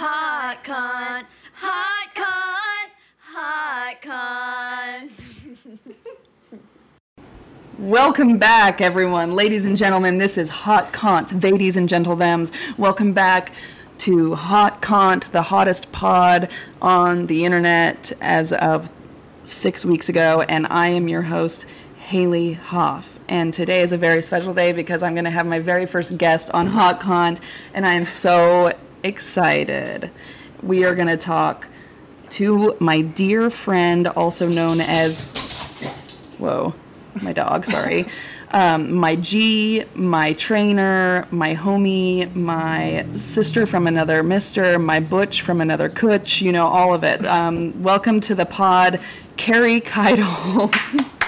Hot con, hot con, hot con. Welcome back, everyone. Ladies and gentlemen, this is Hot Cont, ladies and gentlethems. Welcome back to Hot Cont, the hottest pod on the internet as of six weeks ago. And I am your host, Haleigh Hoff. And today is a very special day because I'm going to have my very first guest on Hot Cont, and I am so excited. We are going to talk to my dear friend, also known as, whoa, my dog, sorry. Um, my G, my trainer, my homie, my sister from another mister, my butch from another kutch, you know, all of it. Um, welcome to the pod, Carey Kytle.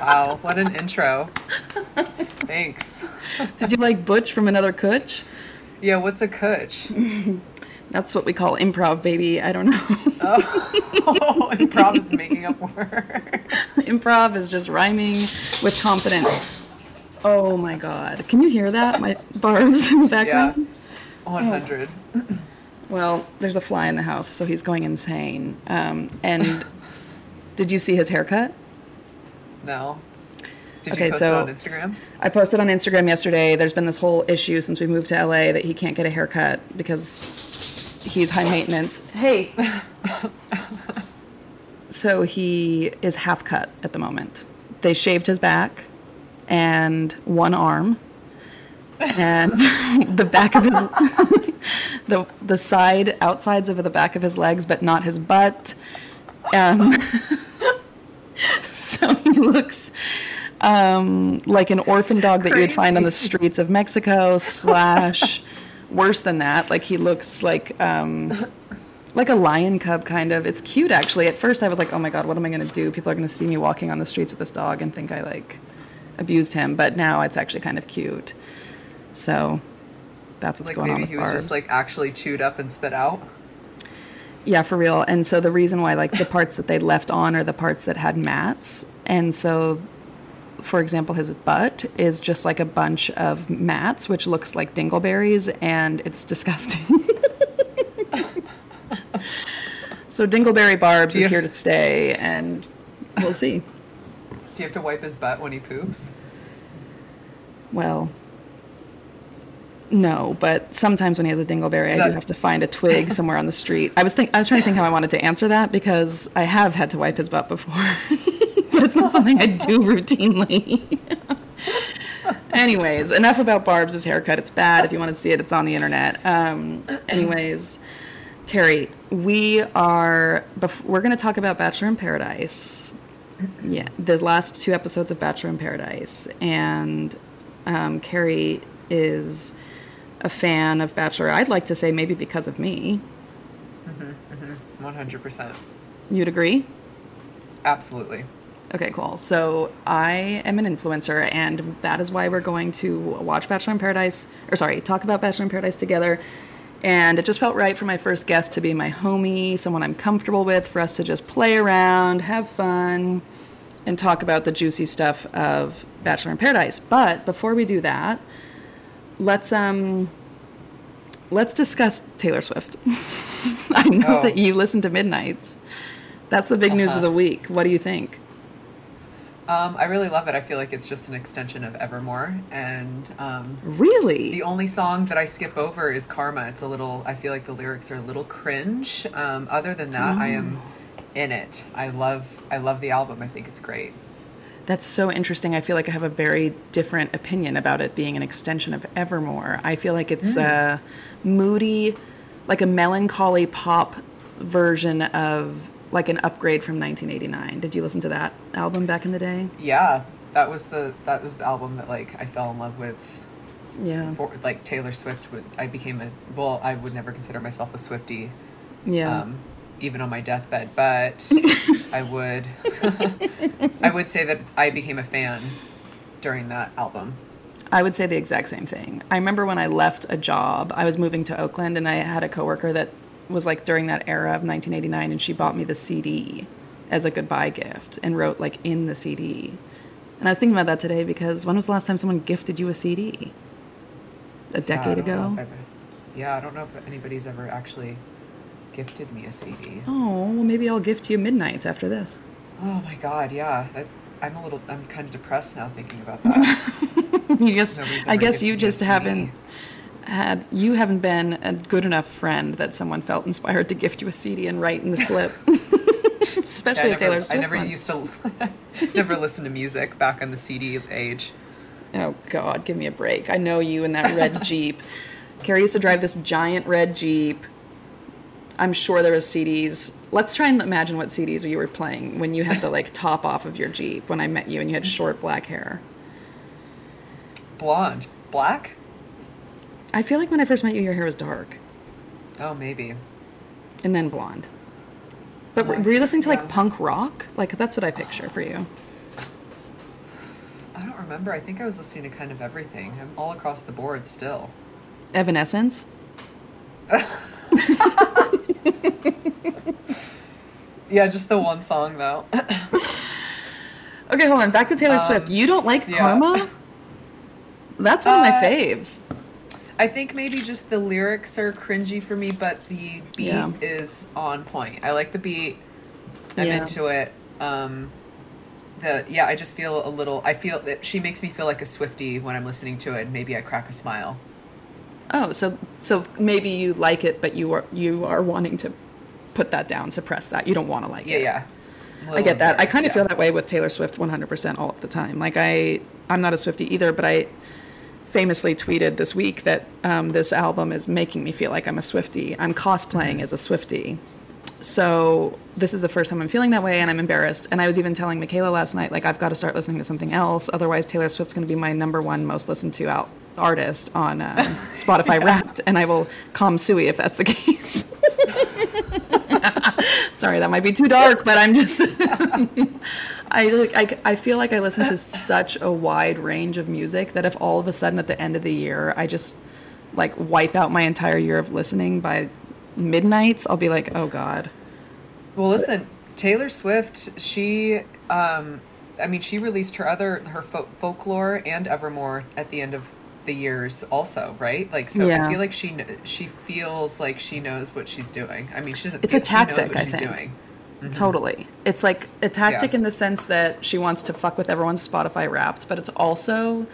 Wow, what an intro. Thanks. Did you like butch from another kutch? Yeah, what's a kutch? That's what we call improv, baby. I don't know. Oh, improv is making up words. improv is just rhyming with confidence. Oh my god. Can you hear that? My barbs in the background? Yeah, background? 100. Well, there's a fly in the house, so he's going insane. Um, and did you see his haircut? No. Did Okay, you post so- it on Instagram? I posted on Instagram yesterday. There's been this whole issue since we moved to LA that he can't get a haircut because he's high maintenance. Hey. so he is half cut at the moment. They shaved his back and one arm and the back of his the the side outsides of the back of his legs but not his butt. Um, so he looks um, like an orphan dog that you would find on the streets of Mexico. Slash, worse than that, like he looks like um, like a lion cub kind of. It's cute actually. At first, I was like, oh my god, what am I gonna do? People are gonna see me walking on the streets with this dog and think I like abused him. But now it's actually kind of cute. So that's what's Like going on maybe with he was Barbs. just like actually chewed up and spit out. Yeah, for real. And so the reason why, like, the parts that they left on are the parts that had mats. And so, for example, his butt is just like a bunch of mats, which looks like dingleberries, and it's disgusting. so, Dingleberry Barbs is here to stay, and we'll see. Do you have to wipe his butt when he poops? Well, no, but sometimes when he has a dingleberry, I do have to find a twig somewhere on the street. I was think I was trying to think how I wanted to answer that because I have had to wipe his butt before, but it's not something I do routinely. anyways, enough about Barb's haircut. It's bad. If you want to see it, it's on the internet. Um, anyways, Carey, we are bef- we're going to talk about Bachelor in Paradise. Yeah, the last two episodes of Bachelor in Paradise, and um, Carey is a fan of Bachelor. I'd like to say maybe because of me. 100%. You'd agree? Absolutely. Okay, cool. So I am an influencer, and that is why we're going to watch Bachelor in Paradise, or sorry, talk about Bachelor in Paradise together. And it just felt right for my first guest to be my homie, someone I'm comfortable with, for us to just play around, have fun, and talk about the juicy stuff of Bachelor in Paradise. But before we do that, let's um let's discuss Taylor Swift. I know Oh. that you listen to Midnights. That's the big news of Uh-huh. the week. What do you think? Um, I really love it. I feel like it's just an extension of Evermore. And um, Really? the only song that I skip over is Karma. It's a little, I feel like the lyrics are a little cringe. Um, other than that, I am in it. I love, I love the album. I think it's great. That's so interesting. I feel like I have a very different opinion about it being an extension of Evermore. I feel like it's a moody, like a melancholy pop version of like an upgrade from 1989. Did you listen to that album back in the day? Yeah, that was the that was the album that like I fell in love with. Yeah. For, like Taylor Swift, would I became a well. I would never consider myself a Swifty, Yeah. um, even on my deathbed. But I would, I would say that I became a fan during that album. I would say the exact same thing. I remember when I left a job, I was moving to Oakland and I had a coworker that was like during that era of 1989 and she bought me the CD as a goodbye gift and wrote like in the CD. And I was thinking about that today because when was the last time someone gifted you a CD? A decade I ago? Yeah, I don't know if anybody's ever actually gifted me a CD. Oh, well, maybe I'll gift you Midnights after this. Oh my god, yeah. That, I'm a little. I'm kind of depressed now thinking about that. you I guess you gifted me a just haven't had, you haven't been a good enough friend that someone felt inspired to gift you a CD and write in the slip. Especially Yeah, I Taylor never, Swift I never one. used to. never listen to music back in the CD age. Oh God, give me a break. I know you in that red Jeep. Carey used to drive this giant red Jeep. I'm sure there was CDs. Let's try and imagine what CDs you were playing when you had the like top off of your Jeep when I met you and you had short black hair. Blonde, black. I feel like when I first met you, your hair was dark Oh, maybe. and then blonde. But were, Yeah, were you listening to like yeah. punk rock? Like that's what I picture for you. I don't remember. I think I was listening to kind of everything. I'm all across the board still. Evanescence. Yeah, just the one song though. Okay, hold on. Back to Taylor Swift. Um, You don't like yeah. Karma? That's one of my Uh, faves. I think maybe just the lyrics are cringy for me, but the beat Yeah. is on point. I like the beat. I'm Yeah. into it. Um, the yeah, I just feel a little. I feel that she makes me feel like a Swifty when I'm listening to it. and Maybe I crack a smile. Oh, so so maybe you like it, but you are you are wanting to put that down, suppress that. You don't want to like Yeah, it. yeah. yeah. I get that. I kind of yeah. feel that way with Taylor Swift 100% all of the time. Like I I'm not a Swifty either, but I famously tweeted this week that um, this album is making me feel like I'm a Swifty. I'm cosplaying as a Swifty. So this is the first time I'm feeling that way, and I'm embarrassed. And I was even telling Michaela last night, like I've got to start listening to something else. Otherwise, Taylor Swift's going to be my number one most listened to out artist on um, Spotify Wrapped, and I will calm Sui if that's the case. Sorry, that might be too dark, but I'm just. I, like- I I feel like I listen to such a wide range of music that if all of a sudden at the end of the year I just like wipe out my entire year of listening by midnights, I'll be like, oh god. Well, listen, Taylor Swift, she, um, I mean, she released her other, her fo- folklore and Evermore at the end of the years also, right? Like, so Yeah. I feel like she, she feels like she knows what she's doing. I mean, she doesn't It's a feel, she knows tactic, what I she's think. doing. Totally. It's like a tactic Yeah. in the sense that she wants to fuck with everyone's Spotify wrapped, but it's also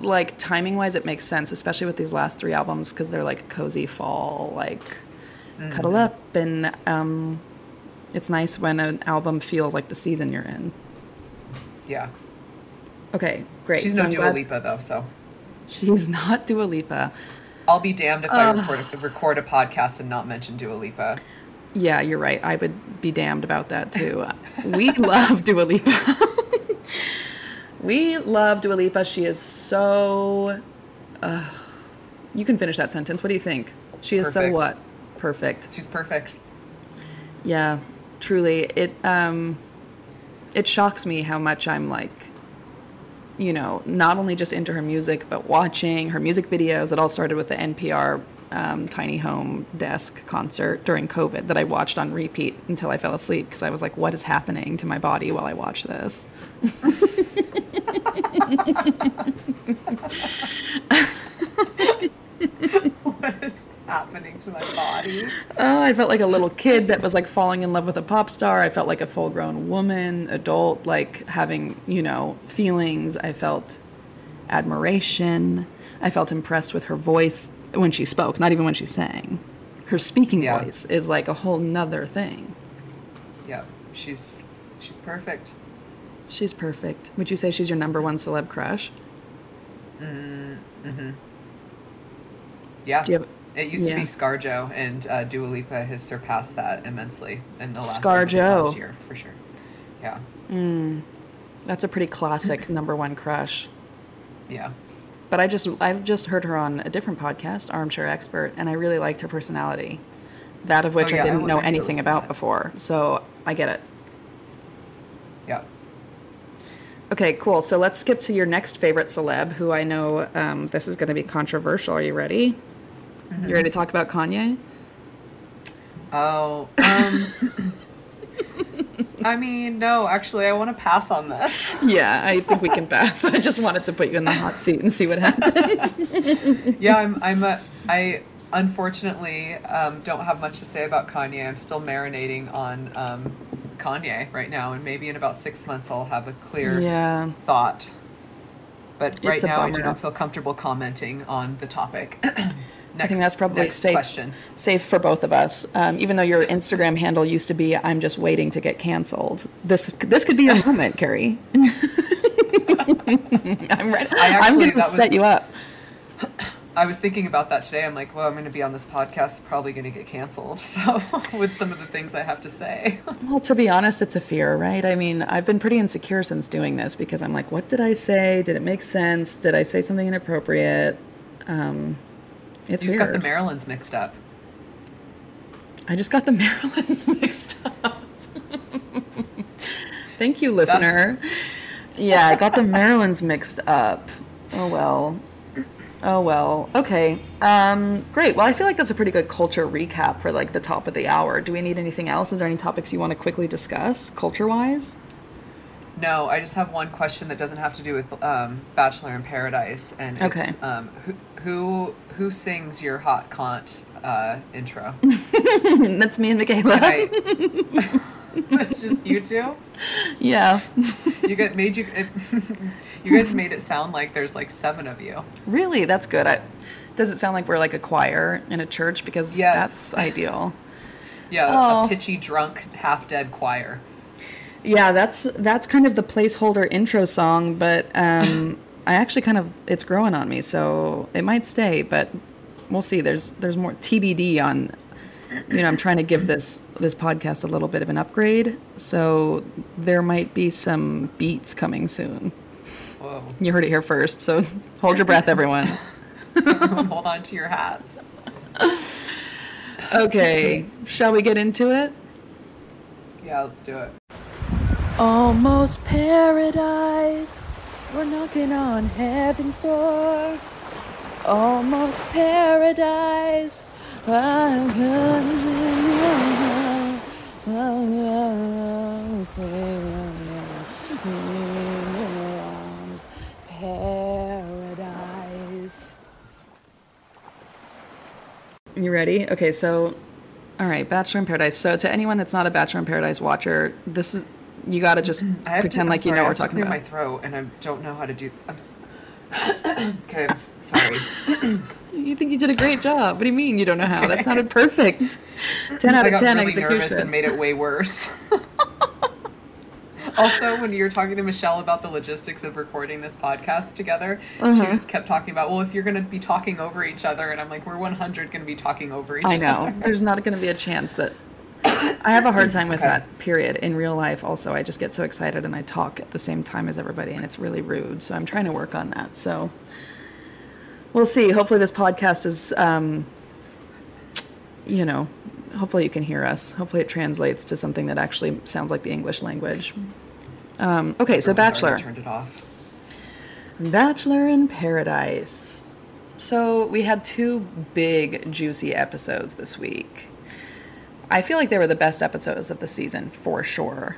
like timing wise it makes sense, especially with these last three albums because they're like cozy fall, like cuddle up and um it's nice when an album feels like the season you're in. Yeah. Okay, great. She's So no Dua glad- Lipa though, so She's not Dua Lipa. I'll be damned if I record a, record a podcast and not mention Dua Lipa. Yeah, you're right. I would be damned about that too. we love Dua Lipa. we love Dua Lipa. She is so. Uh, you can finish that sentence. What do you think? She is so what? Perfect. She's perfect. Yeah, truly. It um, it shocks me how much I'm like, you know, not only just into her music, but watching her music videos. It all started with the NPR um, Tiny Home Desk concert during COVID that I watched on repeat until I fell asleep because I was like, what is happening to my body while I watch this? what is happening to my body? Oh, I felt like a little kid that was like falling in love with a pop star. I felt like a full grown woman, adult, like having, you know, feelings. I felt admiration. I felt impressed with her voice when she spoke, not even when she sang. Her speaking Yeah. voice is like a whole nother thing. Yeah, she's she's perfect. She's perfect. Would you say she's your number one celeb crush? Yeah. Do you have- it used to be. ScarJo, and uh, Dua Lipa has surpassed that immensely in the last, ScarJo. last year, for sure. Yeah, Mm, That's a pretty classic number one crush. yeah. But I just I just heard her on a different podcast, Armchair Expert, and I really liked her personality. That of which Oh, yeah, I I didn't would know anything about before. So I get it. Yeah. Okay, cool. So let's skip to your next favorite celeb, who I know um, this is going to be controversial. Are you ready? Mm-hmm. You ready to talk about Kanye? Oh, um, I mean, no, actually, I want to pass on this. Yeah, I think we can pass. I just wanted to put you in the hot seat and see what happened. yeah, I'm, I'm a, I, unfortunately um, don't have much to say about Kanye. I'm still marinating on um, Kanye right now, and maybe in about six months I'll have a clear Yeah. thought. But right It's now, I do not feel comfortable commenting on the topic. I think that's probably next safe. question. Safe for both of us. Um, even though your Instagram handle used to be "I'm just waiting to get canceled." This this could be your moment, Carey. I'm ready. I'm going to set was- you up. I was thinking about that today. I'm like, well, I'm going to be on this podcast, probably going to get canceled. So, with some of the things I have to say. Well, to be honest, it's a fear, right? I mean, I've been pretty insecure since doing this because I'm like, what did I say? Did it make sense? Did I say something inappropriate? Um, it's You just got the Marylands mixed up. I just got the Marylands mixed up. Thank you, listener. Yeah, I got the Marylands mixed up. Oh well. Oh well. Okay. Um, great. Well, I feel like that's a pretty good culture recap for like the top of the hour. Do we need anything else? Is there any topics you want to quickly discuss, culture-wise? No, I just have one question that doesn't have to do with um, Bachelor in Paradise, and it's Okay. um, who who who sings your hot cont uh, intro? that's me and Michaela. I, it's just you two. Yeah. You get made you. It, you guys made it sound like there's like seven of you. really, that's good. I, does it sound like we're like a choir in a church? Because Yes. that's ideal. Yeah, Oh. a pitchy, drunk, half dead choir. Yeah, that's that's kind of the placeholder intro song, but um, I actually kind of it's growing on me, so it might stay, but we'll see. There's there's more TBD on. You know, I'm trying to give this this podcast a little bit of an upgrade, so there might be some beats coming soon. Whoa! You heard it here first, so hold your breath, everyone. Hold on to your hats. Okay, shall we get into it? Yeah, let's do it. Almost paradise. We're knocking on heaven's door. Almost paradise. Paradise. You ready? Okay, so, all right, Bachelor in Paradise. So, to anyone that's not a Bachelor in Paradise watcher, this is you got to just I pretend to, like I'm you know what we're talking about. my throat, and I don't know how to do. I'm. okay, I'm sorry. You think you did a great job. What do you mean you don't know how? That sounded perfect. 10 out of 10 really nervous execution. and made it way worse. also, when you were talking to Michelle about the logistics of recording this podcast together, Uh-huh. she was kept talking about, well, if you're going to be talking over each other, and I'm like, we're 100 going to be talking over each other. I other. know. There's not going to be a chance that. I have a hard time with Okay. that, period. In real life, also, I just get so excited and I talk at the same time as everybody, and it's really rude. So I'm trying to work on that. So we'll see. Hopefully, this podcast is, um, you know, hopefully you can hear us. Hopefully, it translates to something that actually sounds like the English language. Um, okay, so Bachelor. Turned it off. Bachelor in Paradise. So we had two big, juicy episodes this week. I feel like they were the best episodes of the season for sure.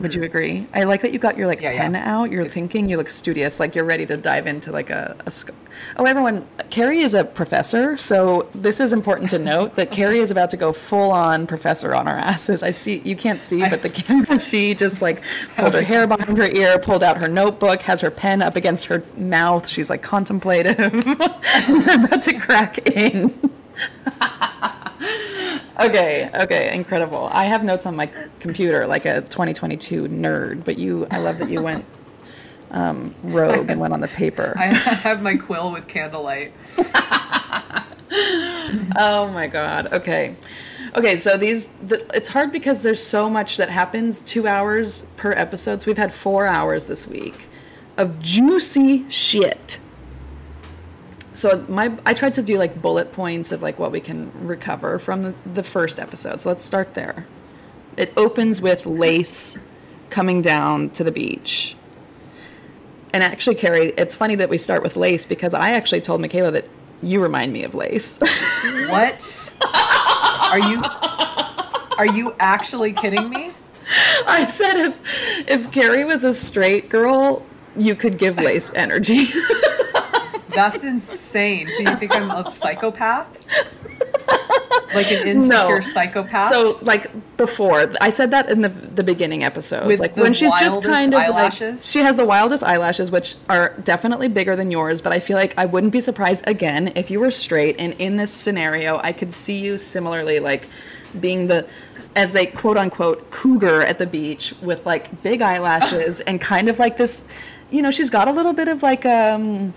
Would you agree? I like that you got your like Mm-hmm. Yeah, pen yeah. out. You're thinking. You look studious. Like you're ready to dive into like a. a sc- oh, everyone! Carey is a professor, so this is important to note that Carey is about to go full on professor on our asses. I see. You can't see, but the camera. She just like pulled her hair behind her ear, pulled out her notebook, has her pen up against her mouth. She's like contemplative. We're about to crack in. Okay, okay, incredible. I have notes on my computer like a 2022 nerd, but you, I love that you went um, rogue and went on the paper. I have my quill with candlelight. Oh my god. Okay. Okay, so these the, it's hard because there's so much that happens 2 hours per episode. So we've had 4 hours this week of juicy shit. So my I tried to do like bullet points of like what we can recover from the, the first episode. So let's start there. It opens with Lace coming down to the beach. And actually, Carey, it's funny that we start with Lace because I actually told Michaela that you remind me of Lace. What? Are you? Are you actually kidding me? I said if if Carey was a straight girl, you could give Lace energy. That's insane. So you think I'm a psychopath? Like an insecure No. psychopath? So like before, I said that in the the beginning episode. With like the when she's just kind of eyelashes? like she has the wildest eyelashes, which are definitely bigger than yours. But I feel like I wouldn't be surprised again if you were straight. And in this scenario, I could see you similarly like being the as they quote unquote cougar at the beach with like big eyelashes and kind of like this. You know, she's got a little bit of like um.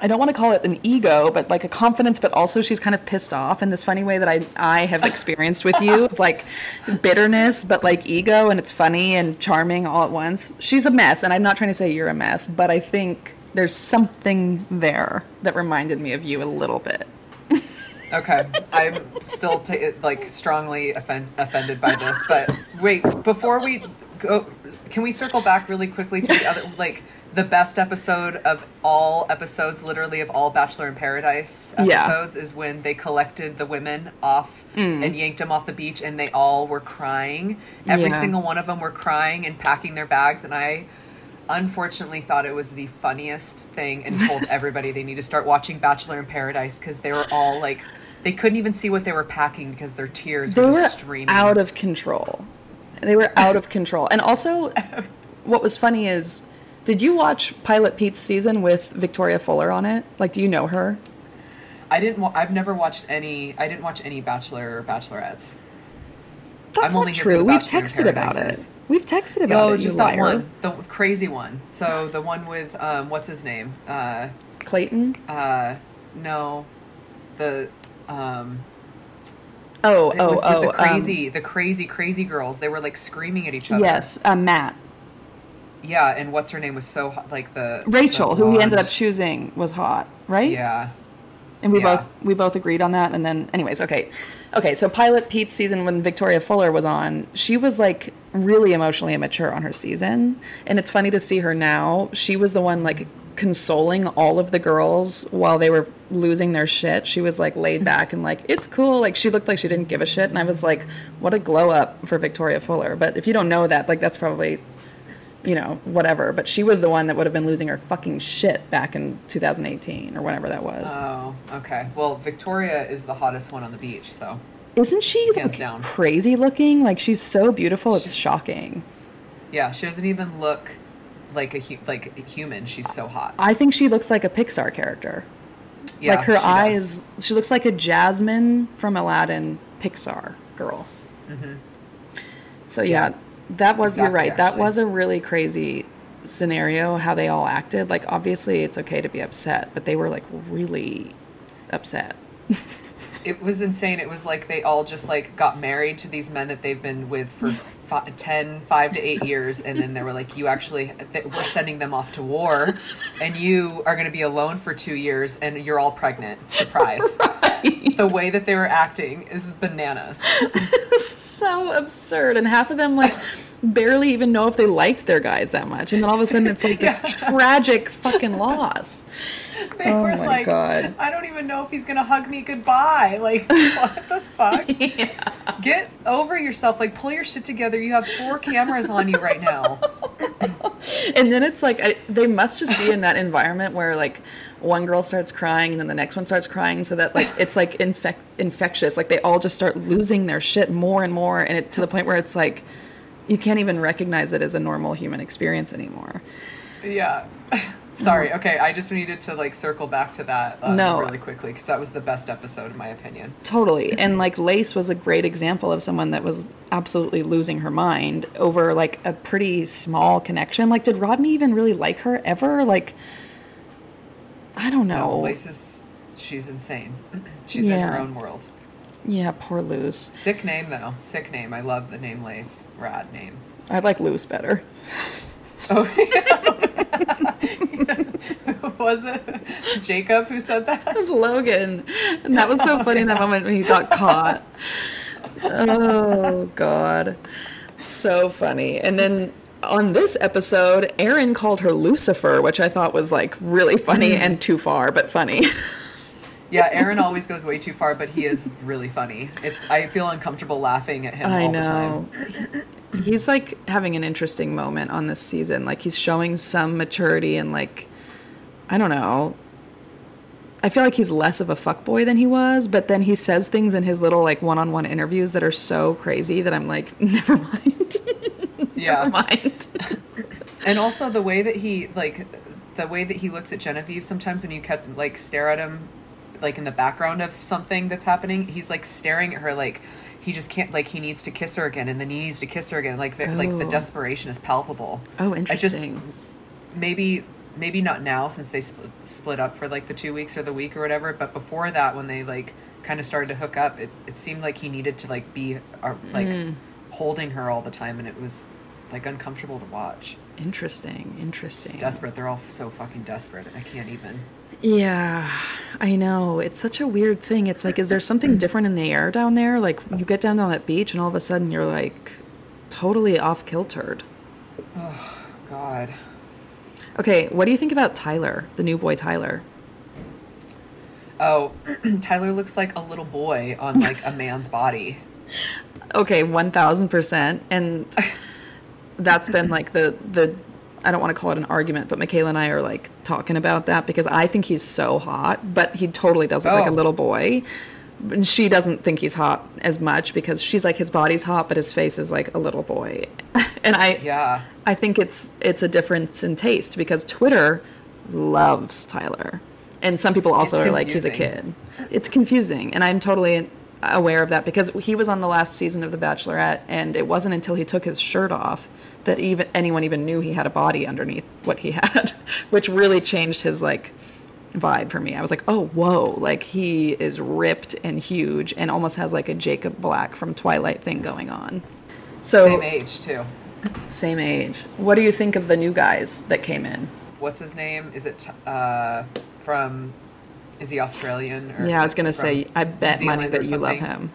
I don't want to call it an ego, but like a confidence, but also she's kind of pissed off in this funny way that I I have experienced with you, of like bitterness, but like ego, and it's funny and charming all at once. She's a mess, and I'm not trying to say you're a mess, but I think there's something there that reminded me of you a little bit. Okay, I'm still ta- like strongly offend- offended by this. But wait, before we go, can we circle back really quickly to the other, like the best episode of all episodes, literally of all Bachelor in Paradise Yeah. episodes, is when they collected the women off Mm. and yanked them off the beach, and they all were crying. Every Yeah. single one of them were crying and packing their bags, and I. Unfortunately, thought it was the funniest thing and told everybody they need to start watching Bachelor in Paradise because they were all like, they couldn't even see what they were packing because their tears They were were streaming. out of control. They were out of control. And also, what was funny is, did you watch Pilot Pete's season with Victoria Fuller on it? Like, do you know her? I didn't. Wa- I've never watched any. I didn't watch any Bachelor or Bachelorettes. That's I'm not true. We've texted about it. We've texted about it. Oh, it. just that liar. one, the crazy one. So the one with um, what's his name? Uh, Clayton. uh, no, the um, Oh, it oh, was oh. the um, crazy, the crazy, crazy girls. They were like screaming at each other. yes, uh, Matt. Yeah, and what's her name was so hot, like the Rachel, the who he ended up choosing, was hot, right? Yeah, And we Yeah. both we both agreed on that. And then, anyways, okay, okay. So Pilot Pete's season when Victoria Fuller was on, she was like really emotionally immature on her season, and it's funny to see her now. She was the one like consoling all of the girls while they were losing their shit. She was like laid back and like it's cool. Like she looked like she didn't give a shit, and I was like, what a glow up for Victoria Fuller. But if you don't know that, like that's probably you know, whatever. But she was the one that would have been losing her fucking shit back in 2018 or whatever that was. Oh, okay. Well, Victoria is the hottest one on the beach, so Isn't she like, crazy looking? Like she's so beautiful, it's She's- shocking. yeah, she doesn't even look like a hu- like a human. She's so hot. I think she looks like a Pixar character. Yeah, like her she does. eyes, she looks like a Jasmine from Aladdin Pixar girl. Mm-hmm. So yeah, that was you're. Exactly, right. That was a really crazy scenario how they all acted. Like obviously it's okay to be upset, but they were like really upset. It was insane. It was like they all just like got married to these men that they've been with for fi- 10, 5 to 8 years and then they were like you actually we're sending them off to war and you are going to be alone for 2 years and you're all pregnant. Surprise. The way that they were acting is bananas. so absurd and half of them like barely even know if they liked their guys that much and then all of a sudden it's like this tragic fucking loss They Oh were my like God. I don't even know if he's going to hug me goodbye. Like what the fuck? Get over yourself. Like pull your shit together. You have four cameras on you right now. and then it's like I, they must just be in that environment where like one girl starts crying and then the next one starts crying so that like it's like infect infectious like they all just start losing their shit more and more and it to the point where it's like you can't even recognize it as a normal human experience anymore Yeah. Sorry. Okay, I just needed to like circle back to that um, No. really quickly because that was the best episode in my opinion. Totally. And like Lace was a great example of someone that was absolutely losing her mind over like a pretty small connection. Like, did Rodney even really like her ever? Like, I don't No, know. Lace is she's insane. She's in her own world. Yeah, poor Luce. Sick name though. Sick name. I love the name Lace. Rad name. I like Luce better. Oh, was it Jacob who said that? It was Logan. And that was so funny in that moment when he got caught. Oh, God. So funny. And then on this episode, Aaron called her Lucifer, which I thought was like really funny Mm. and too far, but funny. Yeah, Aaron always goes way too far, but he is really funny. It's I feel uncomfortable laughing at him I all the time. know. He's like having an interesting moment on this season. Like he's showing some maturity and like I don't know. I feel like he's less of a fuckboy than he was, but then he says things in his little like one-on-one interviews that are so crazy that I'm like, never mind. Yeah. never mind. And also the way that he like the way that he looks at Genevieve sometimes when you cut like stare at him like in the background of something that's happening, he's like staring at her like he just can't like he needs to kiss her again and then he needs to kiss her again like the, like the Oh. desperation is palpable. Oh, I just interesting. maybe maybe not now since they split, split up for like the 2 weeks or the week or whatever, but before that when they like kind of started to hook up, it, it seemed like he needed to like be uh, like Mm. holding her all the time and it was like uncomfortable to watch. Interesting. It's Interesting. desperate. They're all so fucking desperate. I can't even. Yeah, I know. It's such a weird thing. It's like, is there something different in the air down there? Like, you get down on that beach and all of a sudden you're like totally off kiltered. Oh God. Okay, what do you think about Tyler, the new boy Tyler? Oh, Tyler looks like a little boy on like a man's body. Okay, 1000%. And that's been like the, the, I don't want to call it an argument, but Michaela and I are like talking about that because I think he's so hot, but he totally does look like a Oh. little boy. And she doesn't think he's hot as much because she's like his body's hot, but his face is like a little boy. and I, Yeah. I think it's it's a difference in taste because Twitter loves Tyler, and some people also It's are like he's a kid. It's confusing, and I'm totally aware of that because he was on the last season of The Bachelorette, and it wasn't until he took his shirt off that even anyone even knew he had a body underneath what he had, which really changed his like vibe for me. I was like, oh whoa, like he is ripped and huge, and almost has like a Jacob Black from Twilight thing going on. So Same age too. same age. What do you think of the new guys that came in? What's his name? Is it uh from? Is he Australian? Or Yeah, I was gonna say, I bet money that you love him.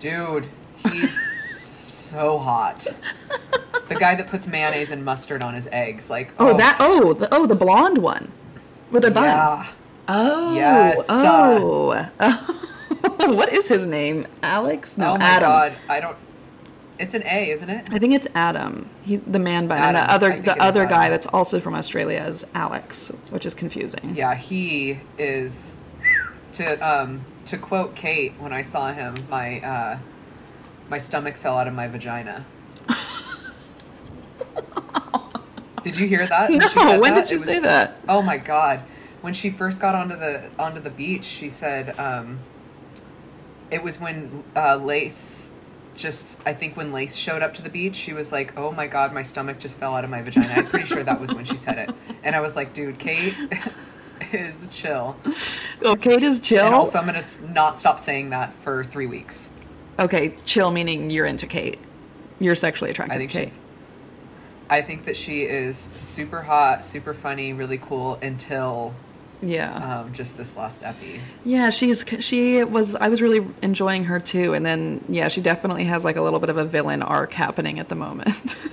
Dude, he's so hot. The guy that puts mayonnaise and mustard on his eggs, like Oh, that oh the oh the blonde one with a bun. yeah. Oh, Yes, oh, what is his name? Alex? No, oh Adam. god, I don't. It's an A, isn't it? I think it's Adam. He the man bun, and the other the other guy Adam. that's also from Australia is Alex, which is confusing. Yeah, he is. To um to quote Kate, when I saw him, my uh, my stomach fell out of my vagina. Did you hear that? No, she said when that? did you It say that? Oh my god! When she first got onto the onto the beach, she said um, it was when uh, Lace just I think when Lace showed up to the beach, she was like, "Oh my god, my stomach just fell out of my vagina." I'm pretty sure that was when she said it, and I was like, "Dude, Kate is chill." Oh, Kate is chill. And also, I'm gonna not stop saying that for three weeks. Okay, chill meaning you're into Kate. You're sexually attracted I to Kate. I think that she is super hot, super funny, really cool until Yeah. um, just this last epi. Yeah, she's she was I was really enjoying her too and then yeah, she definitely has like a little bit of a villain arc happening at the moment.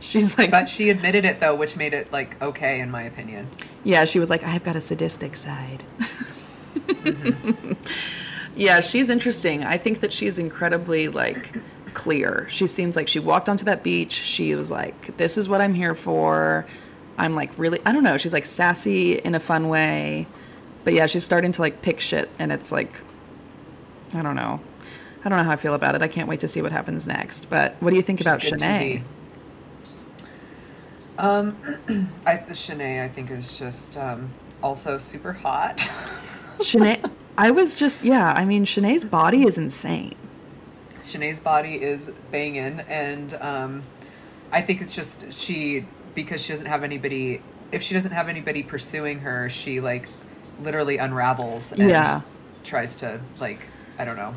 She's like But she admitted it though, which made it like okay in my opinion. yeah, she was like I've got a sadistic side. yeah, she's interesting. I think that she's incredibly like clear. She seems like she walked onto that beach. She was like this is what I'm here for. I'm like really I don't know, she's like sassy in a fun way. But yeah, she's starting to like pick shit and it's like I don't know. I don't know how I feel about it. I can't wait to see what happens next. But what do you think She's about Shanae? Um, I Shanae I think is just um also super hot. Shanae, I was just yeah. I mean, Shanae's body is insane. Shanae's body is banging, and um, I think it's just she because she doesn't have anybody. If she doesn't have anybody pursuing her, she like literally unravels and Yeah. tries to like I don't know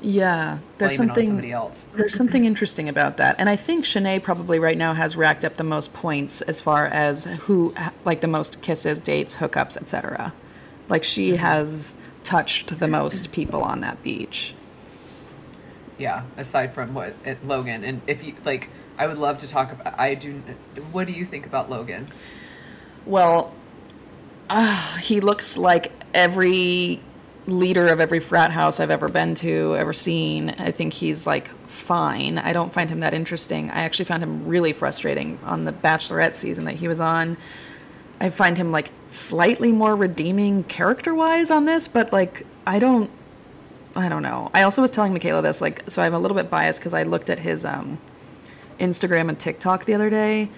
Yeah, there's blame it on something. somebody else. There's something interesting about that, and I think Shanae probably right now has racked up the most points as far as who like the most kisses, dates, hookups, etc. Like she Mm-hmm. has touched the most people on that beach. Yeah, aside from what it, Logan, and if you like, I would love to talk about. I do. What do you think about Logan? Well, uh, he looks like every leader of every frat house I've ever been to, ever seen. I think he's like fine. I don't find him that interesting. I actually found him really frustrating on the Bachelorette season that he was on. I find him like slightly more redeeming character wise on this, but like I don't I don't know. I also was telling Michaela this like so I'm a little bit biased because I looked at his um Instagram and TikTok the other day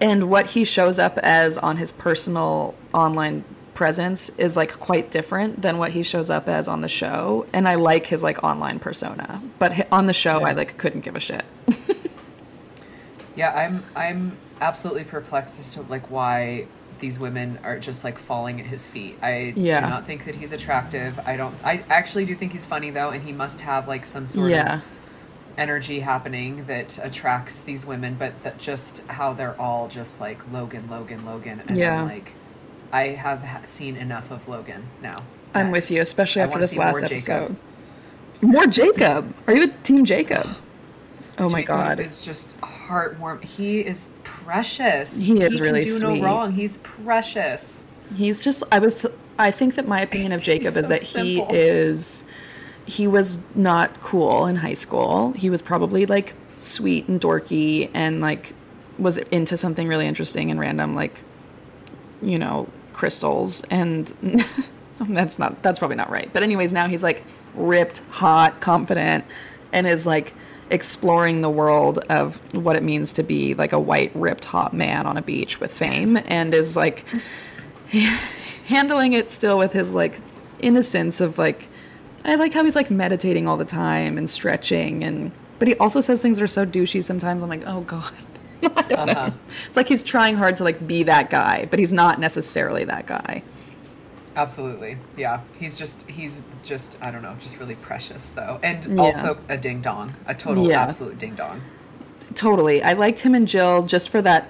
and what he shows up as on his personal online presence is like quite different than what he shows up as on the show and I like his like online persona. But on the show I like couldn't give a shit. Yeah, I'm I'm absolutely perplexed as to like why these women are just like falling at his feet. I Yeah. do not think that he's attractive. I don't I actually do think he's funny though and he must have like some sort yeah. of energy happening that attracts these women, but that just how they're all just like Logan, Logan, Logan and Yeah. I'm like I have ha- seen enough of Logan now. I'm with you, especially after this last more Jacob. episode. More Jacob. Are you a team Jacob? Oh my Jacob god. is just heartwarming. He is precious. He is can really do sweet. no wrong. He's precious. He's just I was t- I think that my opinion of Jacob He's is so that he is he was not cool in high school. He was probably like sweet and dorky and like was into something really interesting and random like you know, crystals and that's not that's probably not right. But anyways, now he's like ripped, hot, confident and is like exploring the world of what it means to be like a white ripped hot man on a beach with fame and is like handling it still with his like innocence of like I like how he's like meditating all the time and stretching and but he also says things that are so douchey sometimes I'm like, "Oh god." I don't Uh-huh. know. It's like he's trying hard to like be that guy, but he's not necessarily that guy. Absolutely. Yeah. He's just he's just I don't know, just really precious though. And Yeah. also a ding dong. A total Yeah. absolute ding dong. Totally. I liked him and Jill just for that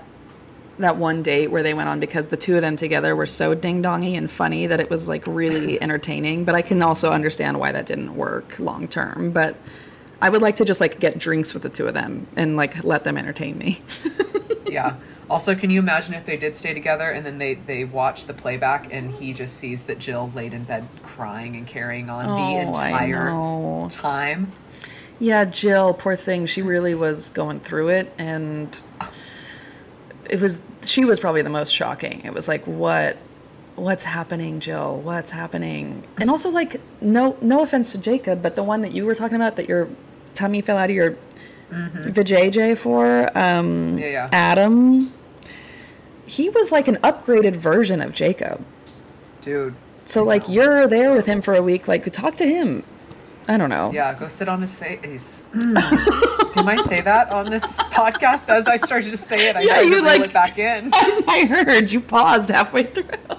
that one date where they went on because the two of them together were so ding dongy and funny that it was like really entertaining. But I can also understand why that didn't work long term. But I would like to just like get drinks with the two of them and like let them entertain me. Yeah. Also, can you imagine if they did stay together and then they they watch the playback and he just sees that Jill laid in bed crying and carrying on the Oh, I entire time? Yeah, Jill, poor thing. She really was going through it and it was she was probably the most shocking. It was like what what's happening, Jill? What's happening? And also like no no offense to Jacob, but the one that you were talking about that your tummy fell out of your vajayjay for um Yeah, yeah. Adam he was like an upgraded version of Jacob. Dude. So like you're there with him for a week like talk to him. I don't know. Yeah, go sit on his face. Mm. Can I say that on this podcast? As I started to say it, I Yeah, you, like- it back in. I heard you paused halfway through.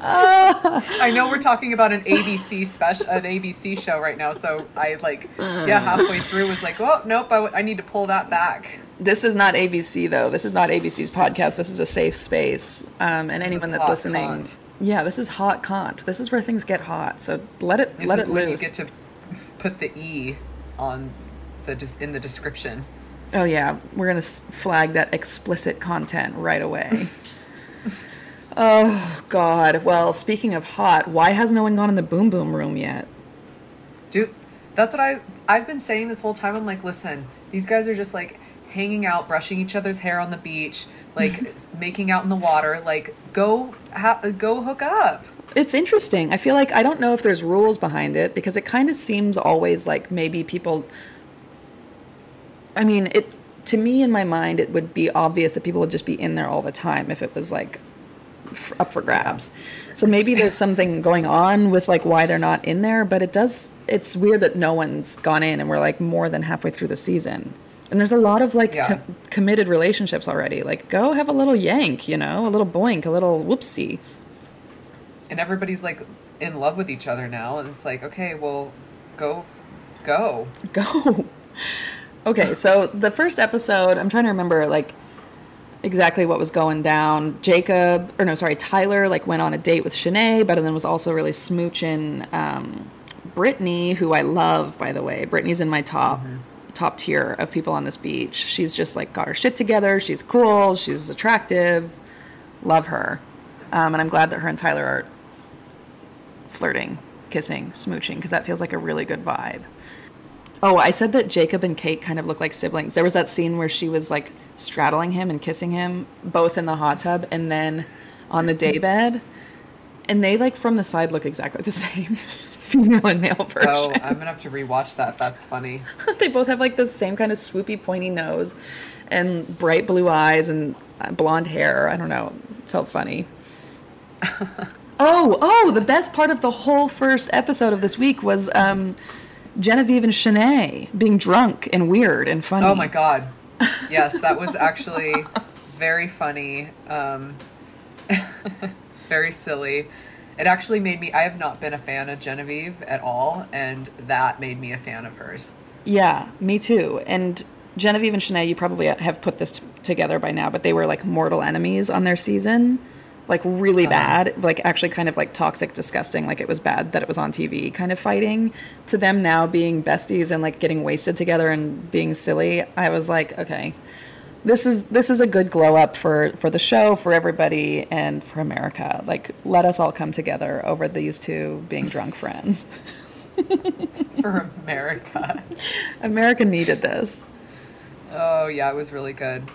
I know we're talking about an ABC special, an ABC show right now, so I like, yeah, uh. halfway through was like, oh nope, I, w- I need to pull that back. This is not ABC though. This is not ABC's podcast. This is a safe space. Um, and anyone that's listening, cont. yeah, this is hot cont. This is where things get hot. So let it This let is it when loose. you get to put the E on the in the description. oh yeah, we're gonna flag that explicit content right away. oh God. Well, speaking of hot, why has no one gone in the boom boom room yet? Dude, that's what I I've been saying this whole time. I'm like, listen, these guys are just like hanging out, brushing each other's hair on the beach, like making out in the water. Like, go ha- go hook up. It's interesting. I feel like I don't know if there's rules behind it because it kind of seems always like maybe people. I mean, it to me in my mind it would be obvious that people would just be in there all the time if it was like up for grabs. So maybe there's something going on with like why they're not in there, but it does. It's weird that no one's gone in and we're like more than halfway through the season. And there's a lot of like Yeah. co- committed relationships already. Like, go have a little yank, you know, a little boink, a little whoopsie. And everybody's like in love with each other now, and it's like, okay, well, go, go. go. Okay, so the first episode, I'm trying to remember like exactly what was going down. Jacob, or no, sorry, Tyler, like went on a date with Shanae, but then was also really smooching um, Brittany, who I love, by the way. Brittany's in my top top tier of people on this beach. She's just like got her shit together. She's cool. She's attractive. Love her, um, and I'm glad that her and Tyler are flirting, kissing, smooching, because that feels like a really good vibe. Oh, I said that Jacob and Kate kind of look like siblings. There was that scene where she was like straddling him and kissing him, both in the hot tub and then on the daybed. And they like from the side look exactly the same, female and male version. Oh, I'm gonna have to rewatch that. That's funny. they both have like the same kind of swoopy, pointy nose, and bright blue eyes and uh, blonde hair. I don't know. Felt funny. oh, oh! The best part of the whole first episode of this week was um, Genevieve and Shanae being drunk and weird and funny. Oh my god. Yes, that was actually very funny. Um, very silly. It actually made me. I have not been a fan of Genevieve at all, and that made me a fan of hers. Yeah, me too. And Genevieve and Shanae, you probably have put this t- together by now, but they were like mortal enemies on their season. Like really uh-huh. bad, like actually kind of like toxic, disgusting. Like it was bad that it was on TV, kind of fighting. To them now being besties and like getting wasted together and being silly, I was like, okay, this is this is a good glow up for for the show, for everybody, and for America. Like let us all come together over these two being drunk friends. For America. America needed this. Oh yeah, it was really good.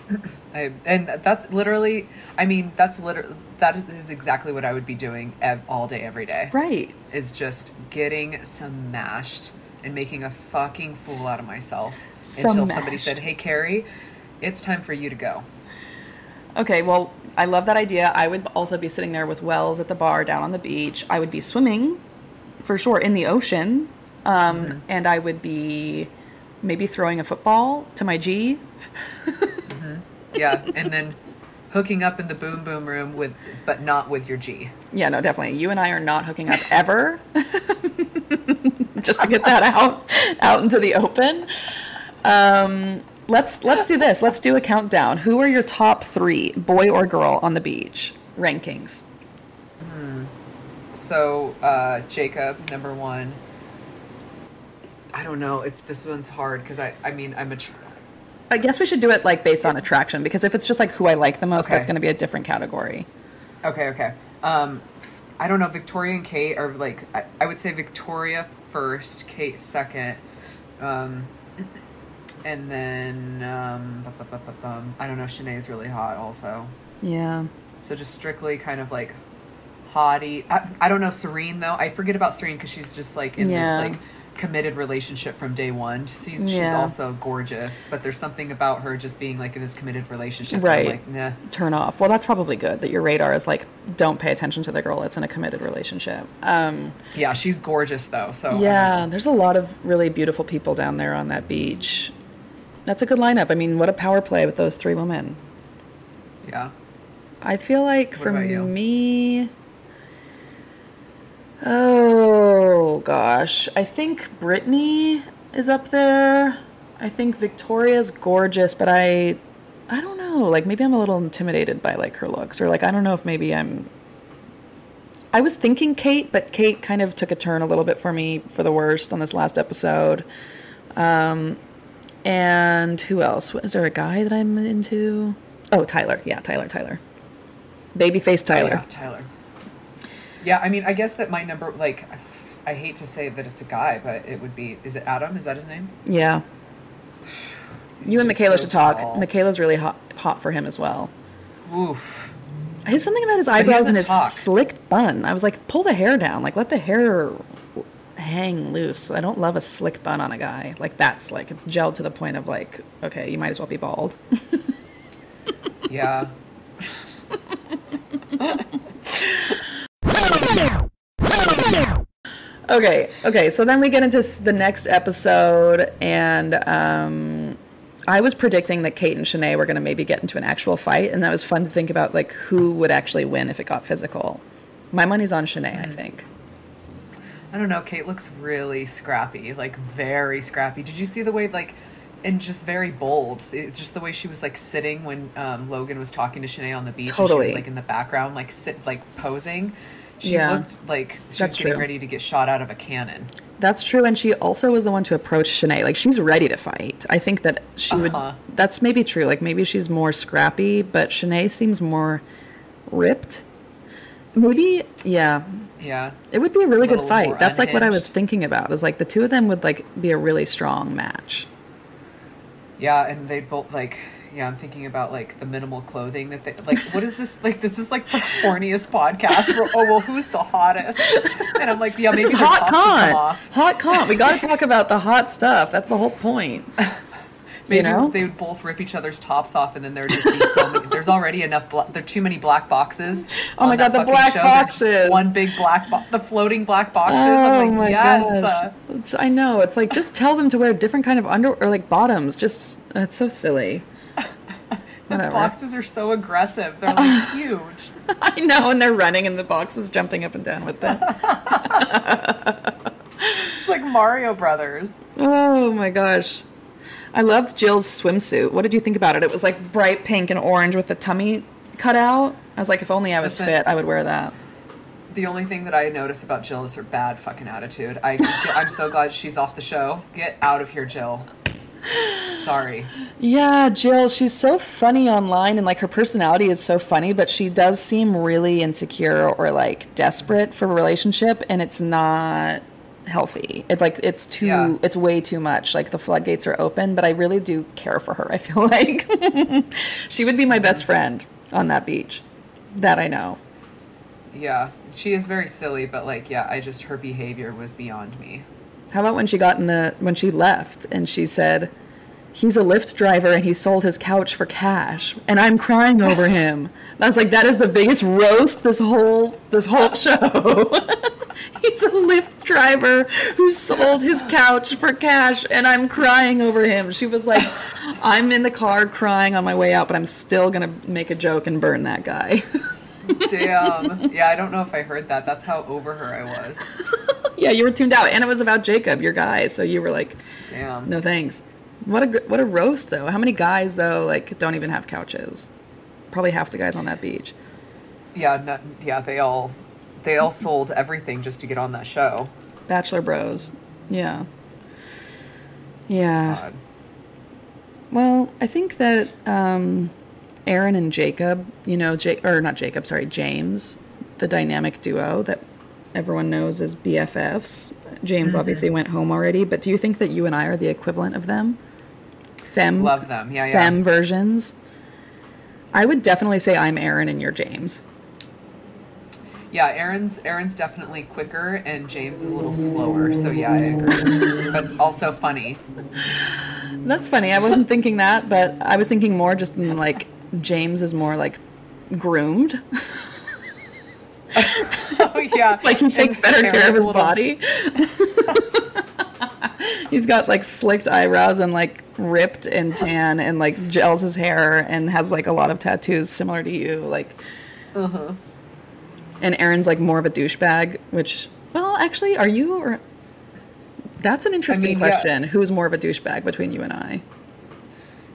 I, and that's literally. I mean, that's literally that is exactly what I would be doing ev- all day, every day. Right. Is just getting smashed and making a fucking fool out of myself until somebody said, "Hey, Carey, it's time for you to go." Okay, well, I love that idea. I would also be sitting there with Wells at the bar down on the beach. I would be swimming, for sure, in the ocean. Um, And I would be maybe throwing a football to my G. Yeah, and then hooking up in the boom boom room with, but not with your G. Yeah, no, definitely. You and I are not hooking up ever. Just to get that out out into the open. Um, let's let's do this. Let's do a countdown. Who are your top three, boy or girl, on the beach rankings? So uh, Jacob, number one. I don't know. It's this one's hard because I, I mean, I'm a. Tr- I guess we should do it like based on attraction because if it's just like who I like the most, Okay. that's going to be a different category. Okay, okay. Um, I don't know. Victoria and Kate are like I, I would say Victoria first, Kate second, um, and then um. I don't know. Shanae's really hot also. Yeah. So just strictly kind of like haughty. I, I don't know Serene though. I forget about Serene because she's just like in Yeah. this like committed relationship from day one. She's, she's also gorgeous, but there's something about her just being like in this committed relationship. Right. like, nah. Turn off. Well, that's probably good that your radar is like, don't pay attention to the girl that's in a committed relationship. Um, Yeah, she's gorgeous though. So yeah, there's a lot of really beautiful people down there on that beach. That's a good lineup. I mean, what a power play with those three women. yeah. I feel like What for me, oh gosh, I think Brittany is up there. I think Victoria's gorgeous, but I, I don't know. Like maybe I'm a little intimidated by like her looks, or like I don't know if maybe I'm. I was thinking Kate, but Kate kind of took a turn a little bit for me for the worst on this last episode. Um, and who else? Is there a guy that I'm into? Oh, Tyler. Yeah, Tyler. Tyler. Babyface Oh, Tyler. yeah, Tyler. Yeah, I mean, I guess that my number, like, I hate to say that it's a guy, but it would be. Is it Adam? Is that his name? Yeah. You and Michaela so should talk. tall. Michaela's really hot, hot for him as well. Oof. His something about his eyebrows and his talk. slick bun. I was like, pull the hair down. Like, let the hair hang loose. I don't love a slick bun on a guy. Like, that's like, it's gelled to the point of like, okay, you might as well be bald. Yeah. Okay, okay. So then we get into the next episode, and um, I was predicting that Kate and Shanae were going to maybe get into an actual fight, and that was fun to think about, like who would actually win if it got physical. My money's on Shanae, I think. I don't know. Kate looks really scrappy, like very scrappy. Did you see the way, like, and just very bold? It, just the way she was like sitting when um, Logan was talking to Shanae on the beach. And she Totally. was like in the background, like sit, like posing. She Yeah. looked like she That's was getting true. ready to get shot out of a cannon. That's true, and she also was the one to approach Shanae. Like she's ready to fight. I think that she Uh-huh. would. That's maybe true. Like maybe she's more scrappy, but Shanae seems more ripped. Maybe, yeah. Yeah. It would be a really good fight. That's like what I was thinking about. Is like the two of them would like be a really strong match. Yeah, and they both like yeah, I'm thinking about like the minimal clothing that they like what is this like this is like the corniest podcast where oh well who's the hottest? And I'm like, yeah, This maybe is hot con. Hot con. We got to talk about the hot stuff. That's the whole point. Maybe you know? they would both rip each other's tops off, and then there'd just be so many. There's already enough. Bla- there are too many black boxes. Oh my God, the black show. Boxes. One big black, bo- the floating black boxes. Oh I'm like, my yes. gosh. It's- I know. It's like just tell them to wear different kind of under or like bottoms. Just it's so silly. the Whatever. boxes are so aggressive. They're like huge. I know, and they're running and the box is jumping up and down with them. It's like Mario Brothers. oh my gosh. I loved Jill's swimsuit. What did you think about it? It was like bright pink and orange with the tummy cut out. I was like, if only I was Listen. fit, I would wear that. The only thing that I notice about Jill is her bad fucking attitude. I, I'm so glad she's off the show. Get out of here, Jill. Sorry. Yeah, Jill, she's so funny online and like her personality is so funny, but she does seem really insecure or like desperate for a relationship and it's not healthy. It's like it's too Yeah. it's way too much. Like the floodgates are open, but I really do care for her. I feel like she would be my best friend on that beach. That I know. Yeah, she is very silly, but like, yeah, I just her behavior was beyond me. How about when she got in the when she left and she said, "He's a Lyft driver and he sold his couch for cash, and I'm crying over him." And I was like, "That is the biggest roast this whole this whole show." He's a Lyft driver who sold his couch for cash, and I'm crying over him. She was like, "I'm in the car crying on my way out, but I'm still gonna make a joke and burn that guy." Damn. yeah, I don't know if I heard that. That's how over her I was. yeah, you were tuned out, and it was about Jacob, your guy. So you were like, Damn. No thanks. What a what a roast though. How many guys though like don't even have couches? Probably half the guys on that beach. Yeah, no, yeah, they all they all sold everything just to get on that show. Bachelor bros. Yeah. Yeah. God. Well, I think that um, Aaron and Jacob, you know, J- or not Jacob, sorry, James, the dynamic duo that everyone knows as BFFs. James obviously went home already, but do you think that you and I are the equivalent of them? Fem, Love them. Yeah, yeah. fem versions. I would definitely say I'm Aaron and you're James. Yeah, Aaron's Aaron's definitely quicker and James is a little slower. So yeah, I agree. but also funny. That's funny. I wasn't thinking that, but I was thinking more just in like James is more like groomed. oh yeah. like he takes better care of his little- body. He's got like slicked eyebrows and like ripped and tan and like gels his hair and has like a lot of tattoos similar to you. Like, Uh-huh. And Aaron's like more of a douchebag, which, well, actually, are you or? That's an interesting mean, yeah. question. Who's more of a douchebag between you and I?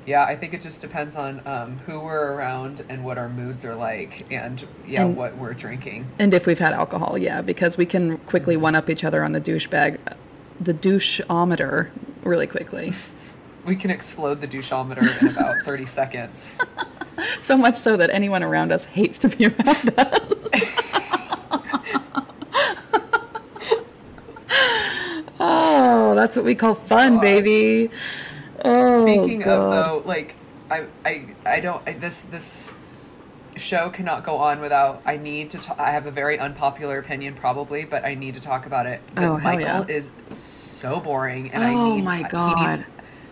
Yeah, I think it just depends on um, who we're around and what our moods are like, and yeah, And- what we're drinking. And if we've had alcohol, yeah, because we can quickly one up each other on the douchebag, the doucheometer really quickly. We can explode the doucheometer in about thirty seconds. So much so that anyone around us hates to be around us. oh, that's what we call fun, God. baby. Oh, Speaking God. of though, like I I I don't I, this this show cannot go on without I need to I have a very unpopular opinion probably, but I need to talk about it. Oh, hell Michael yeah. is so boring and I Oh, need my he needs- God.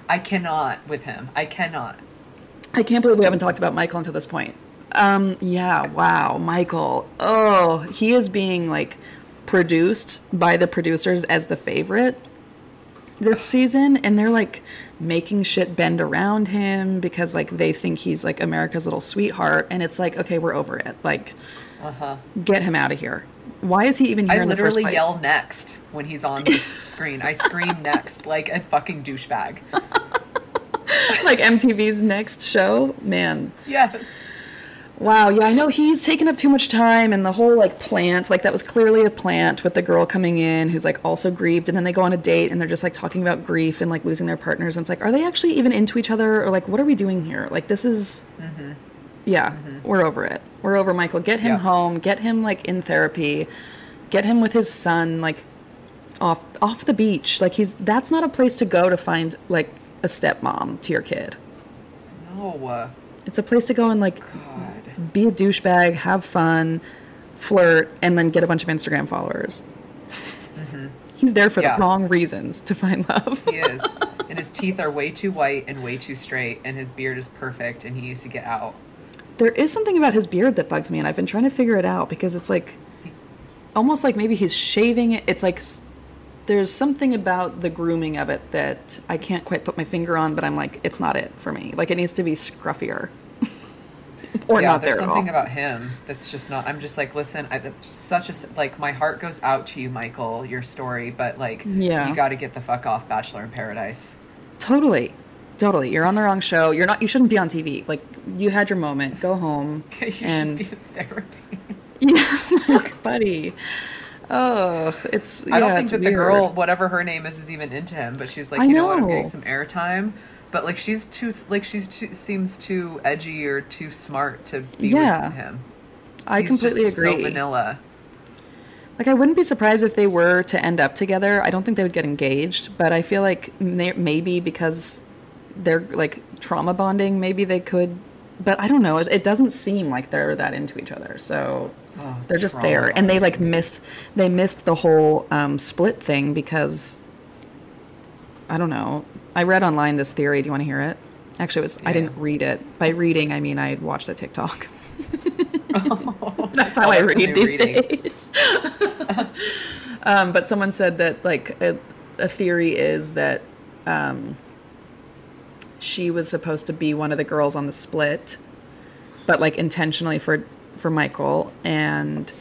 I cannot with him. I cannot. I can't believe we haven't talked about Michael until this point. Um, yeah, wow, Michael. Oh, he is being like produced by the producers as the favorite this season, and they're like making shit bend around him because like they think he's like America's little sweetheart, and it's like, okay, we're over it. Like, Uh-huh. get him out of here. Why is he even here I in the first literally yell next when he's on the screen. I scream next like a fucking douchebag. like MTV's next show, man. Yes. Wow, yeah, I know he's taken up too much time and the whole like plant, like that was clearly a plant with the girl coming in who's like also grieved and then they go on a date and they're just like talking about grief and like losing their partners and it's like are they actually even into each other or like what are we doing here? Like this is Yeah, we're over it. We're over Michael. Get him Yeah. home. Get him like in therapy. Get him with his son like off off the beach. Like he's that's not a place to go to find like a stepmom to your kid. No, uh, It's a place to go and like God. Be a douchebag, have fun, flirt, and then get a bunch of Instagram followers. He's there for Mm-hmm. Yeah. the wrong reasons to find love. He is. and his teeth are way too white and way too straight, and his beard is perfect, and he needs to get out. There is something about his beard that bugs me, and I've been trying to figure it out because it's like almost like maybe he's shaving it. It's like there's something about the grooming of it that I can't quite put my finger on, but I'm like, it's not it for me. Like it needs to be scruffier. Or yeah, not there's there something about him that's just not. I'm just like, listen, I, that's such a like. My heart goes out to you, Michael. Your story, but like, Yeah. you got to get the fuck off Bachelor in Paradise. Totally. Totally. You're on the wrong show. You're not you shouldn't be on TV. Like you had your moment. Go home. you and should be in therapy. yeah, like, buddy. Oh, it's I don't think it's that the girl, whatever her name is, is even into him. But she's like, I you know, what, I'm getting some airtime. But like, she's too like she's too seems too edgy or too smart to be Yeah. with him. I He's completely just agree. So vanilla. Like I wouldn't be surprised if they were to end up together. I don't think they would get engaged, but I feel like may- maybe because they're like trauma bonding, maybe they could. But I don't know. It, it doesn't seem like they're that into each other. So Oh, they're just trauma there, and they like missed. They missed the whole um, split thing because I don't know. I read online this theory. Do you want to hear it? Actually, it was I didn't read it. By reading, I mean I watched a TikTok. Oh, That's how Oh, I read these reading. days. um, but someone said that like a, a theory is that um, she was supposed to be one of the girls on the split, but like intentionally for for Michael, and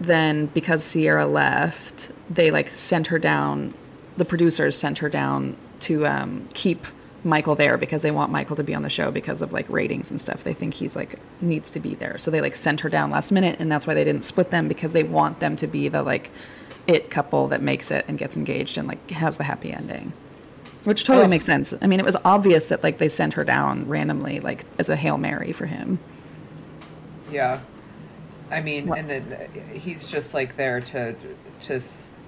then because Sierra left, they like sent her down. The producers sent her down to um, keep Michael there because they want Michael to be on the show because of like ratings and stuff. They think he's like needs to be there, so they like sent her down last minute, and that's why they didn't split them because they want them to be the like it couple that makes it and gets engaged and like has the happy ending. Which totally Ugh. makes sense. I mean, it was obvious that like they sent her down randomly, like as a hail mary for him. Yeah, I mean, What? and then uh, he's just like there to to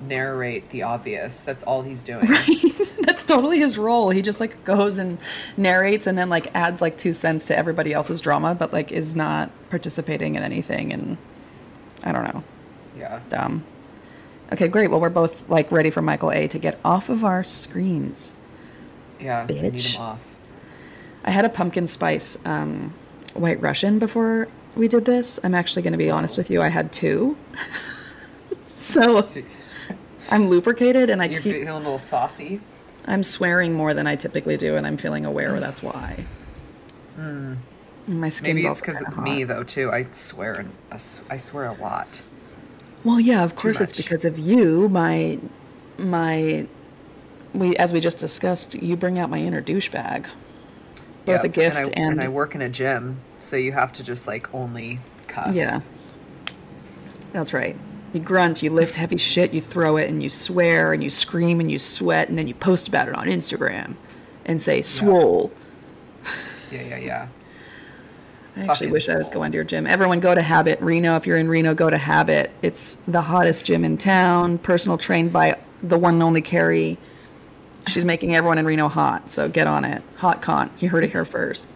narrate the obvious. That's all he's doing. Right. That's totally his role. He just like goes and narrates and then like adds like two cents to everybody else's drama, but like is not participating in anything. And I don't know, Yeah. dumb. Okay, great. Well, we're both like ready for Michael A to get off of our screens. Yeah. I need Bitch. him off. I had a pumpkin spice um, white Russian before we did this. I'm actually going to be honest with you. I had two. so I'm lubricated and I You're keep feeling a little saucy. I'm swearing more than I typically do, and I'm feeling aware that's why. And My skin's. Maybe it's because of me though too. I swear, and uh, s- I swear a lot. Well, yeah, of course it's because of you. My, my, we as we just discussed, you bring out my inner douchebag. Both a gift and I, and, I work in a gym, so you have to just like only cuss. yeah. That's right. You grunt, you lift heavy shit, you throw it, and you swear, and you scream, and you sweat, and then you post about it on Instagram, and say swole. Yeah, yeah, yeah. I actually Fucking wish I was going to your gym. Everyone go to Habit. Reno, if you're in Reno, go to Habit. It's the hottest gym in town, personal trained by the one and only Carey. She's making everyone in Reno hot, so get on it. Hot con. You heard it here first.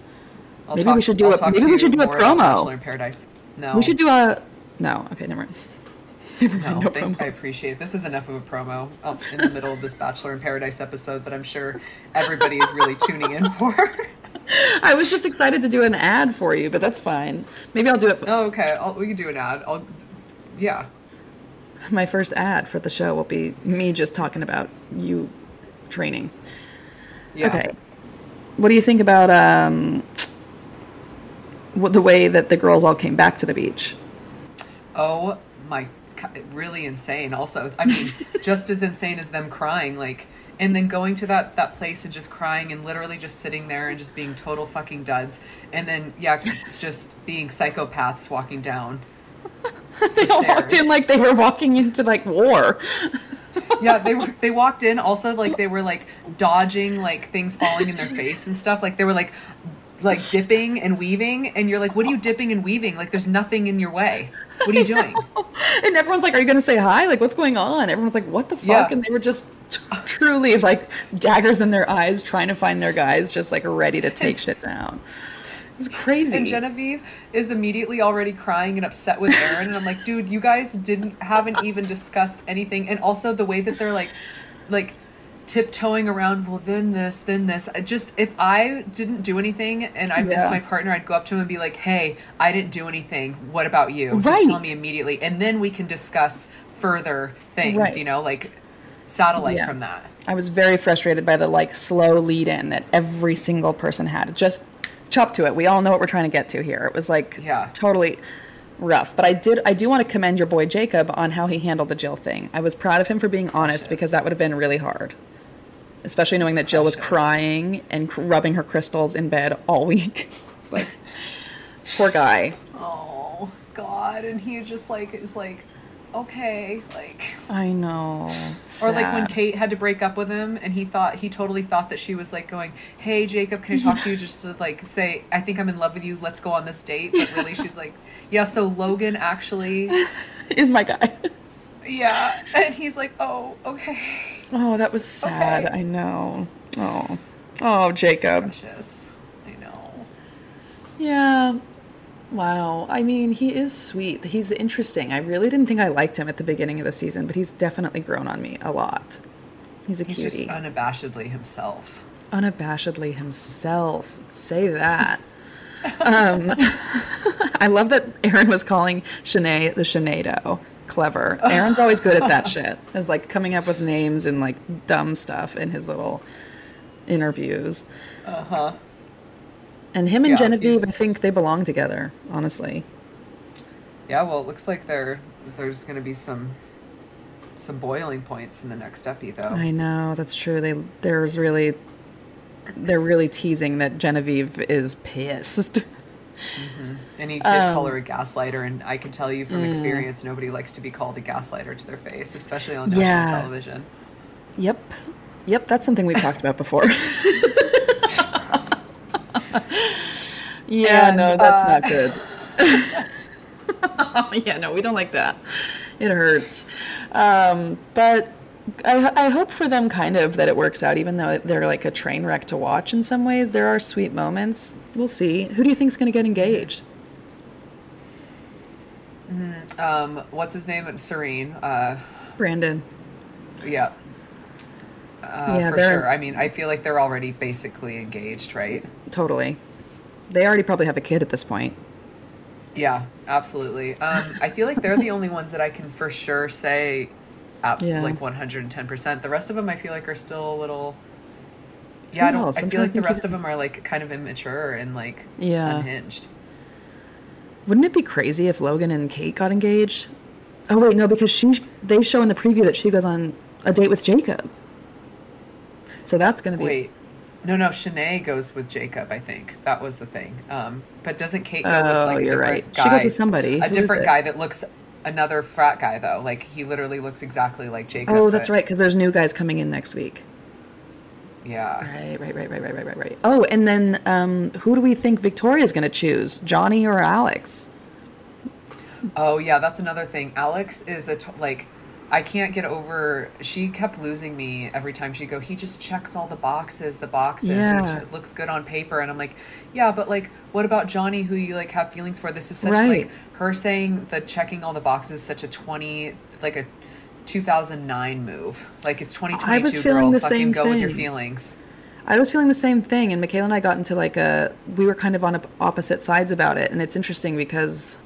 I'll Maybe we should do I'll a- talk maybe we should do a promo. In Paradise. No, We should do a. No, okay, never mind. Never mind, No, no I appreciate it. This is enough of a promo uh, in the middle of this Bachelor in Paradise episode that I'm sure everybody is really tuning in for. I was just excited to do an ad for you, but that's fine. Maybe I'll do it. oh, okay. I'll, we can do an ad. I'll, yeah. My first ad for the show will be me just talking about you training. Yeah. Okay. What do you think about um, what, the way that the girls all came back to the beach? Oh my, really insane. Also, I mean, just as insane as them crying, like, and then going to that that place and just crying and literally just sitting there and just being total fucking duds, and then yeah, just being psychopaths walking down. They all walked in like they were walking into like war. Yeah, they were. They walked in also like they were like dodging like things falling in their face and stuff. Like they were like like dipping and weaving and you're like what are you dipping and weaving like there's nothing in your way what are you doing and everyone's like, "Are you gonna say hi? Like, what's going on?" Everyone's like, "What the fuck?" Yeah. And they were just t- truly like daggers in their eyes, trying to find their guys, just like ready to take shit down. It was crazy. and Genevieve is immediately already crying and upset with Aaron and I'm like dude you guys didn't haven't even discussed anything and also the way that they're like like tiptoeing around well then this then this I just if i didn't do anything and i Yeah. missed my partner i'd go up to him and be like hey i didn't do anything what about you Right. just tell me immediately and then we can discuss further things Right. you know like satellite Yeah. from that I was very frustrated by the like slow lead in that every single person had. Just chop to it. We all know what we're trying to get to here. It was like Yeah. totally rough. But I did I do want to commend your boy Jacob on how he handled the Jill thing. I was proud of him for being honest because that would have been really hard. Especially knowing that Jill was crying and cr- rubbing her crystals in bed all week. like poor guy. oh god and he just like is like okay like I know. Or like when Kate had to break up with him and he thought he totally thought that she was like going, Hey Jacob, can I talk to you just to like say I think I'm in love with you, let's go on this date but really she's like, Yeah, so Logan actually is my guy. Yeah and he's like, Oh, okay. Oh, that was sad. Okay. I know. Oh. Oh, Jacob. Precious. I know. Yeah. Wow. I mean, he is sweet. He's interesting. I really didn't think I liked him at the beginning of the season, but he's definitely grown on me a lot. He's a He's cutie. just unabashedly himself. Unabashedly himself. Say that. um, I love that Aaron was calling Shanae the Sinead Clever. Aaron's always good at that shit. Is like coming up with names and like dumb stuff in his little interviews. Uh-huh. And him and Yeah, Genevieve, I think they belong together, honestly. Yeah, well it looks like there there's gonna be some some boiling points in the next epi though. I know, that's true. They there's really they're really teasing that Genevieve is pissed. And he did Um, call her a gaslighter, and I can tell you from experience, nobody likes to be called a gaslighter to their face, especially on national Yeah. television. Yep. Yep, that's something we've talked about before. yeah, And, no, that's uh, not good. yeah, no, we don't like that. It hurts. Um, but I, I hope for them kind of that it works out, even though they're like a train wreck to watch in some ways. There are sweet moments. We'll see. Who do you think's going to get engaged? Um, what's his name? Serene. Uh, Brandon. yeah. Uh, Yeah, for sure. I mean, I feel like they're already basically engaged, right? Totally. They already probably have a kid at this point. Yeah, absolutely. Um, I feel like they're the only ones that I can for sure say, at Yeah. like one hundred and ten percent. The rest of them, I feel like, are still a little. Yeah, I don't. I feel like the rest of them are like kind of immature and like Yeah. unhinged. Wouldn't it be crazy if Logan and Kate got engaged? Oh wait, no, because she they show in the preview that she goes on a date with Jacob. So that's gonna be Wait. No, no, Shanae goes with Jacob, I think. That was the thing. Um, but doesn't Kate go with Oh, like you're right. guy? She goes with somebody. A is different guy that looks another frat guy though. Like he literally looks exactly like Jacob. Oh, that's but- right, because there's new guys coming in next week. Yeah. Right, right, right, right, right, right, right, right. Oh, and then um, who do we think Victoria's gonna choose, Johnny or Alex? Oh yeah, that's another thing. Alex is a t- like I can't get over. She kept losing me every time she go. He just checks all the boxes. The boxes. Yeah. It looks good on paper, and I'm like, yeah, but like, what about Johnny, who you like have feelings for? This is such Right. like her saying the checking all the boxes is such a twenty like a 2009 move. Like it's 2022. I was feeling girl. the Fucking same go with your feelings. I was feeling the same thing, and Michaela and I got into like a. We were kind of on op- opposite sides about it, and it's interesting because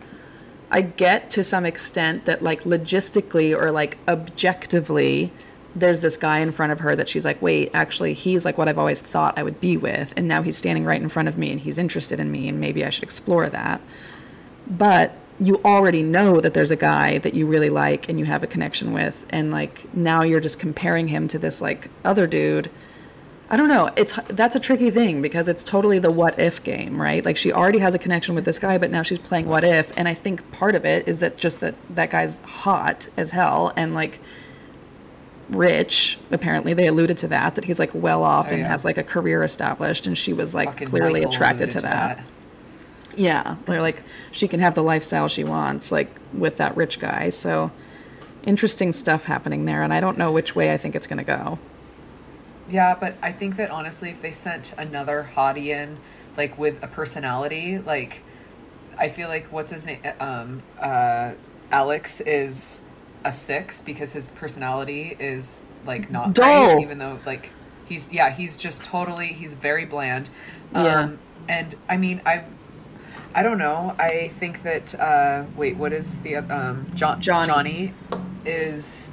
I get to some extent that like logistically or like objectively, there's this guy in front of her that she's like, wait, actually, he's like what I've always thought I would be with, and now he's standing right in front of me, and he's interested in me, and maybe I should explore that. But you already know that there's a guy that you really like and you have a connection with, and like now you're just comparing him to this like other dude. I don't know. It's that's a tricky thing because it's totally the what if game, right? Like she already has a connection with this guy, but now she's playing what if, and I think part of it is that just that that guy's hot as hell, and like rich. Apparently, they alluded to that that he's like well off Oh, and yeah. has like a career established, and she was like Fucking clearly Michael attracted to that. Yeah, they're like she can have the lifestyle she wants, like with that rich guy. So interesting stuff happening there, and I don't know which way I think it's gonna go. Yeah, but I think that honestly, if they sent another hottie in, like with a personality, like I feel like what's his name, um, uh, Alex is a six because his personality is like not Dull. right, even though like he's yeah he's just totally he's very bland. Yeah. Um, and I mean I. I don't know. I think that uh, wait, what is the um, John, Johnny. Johnny is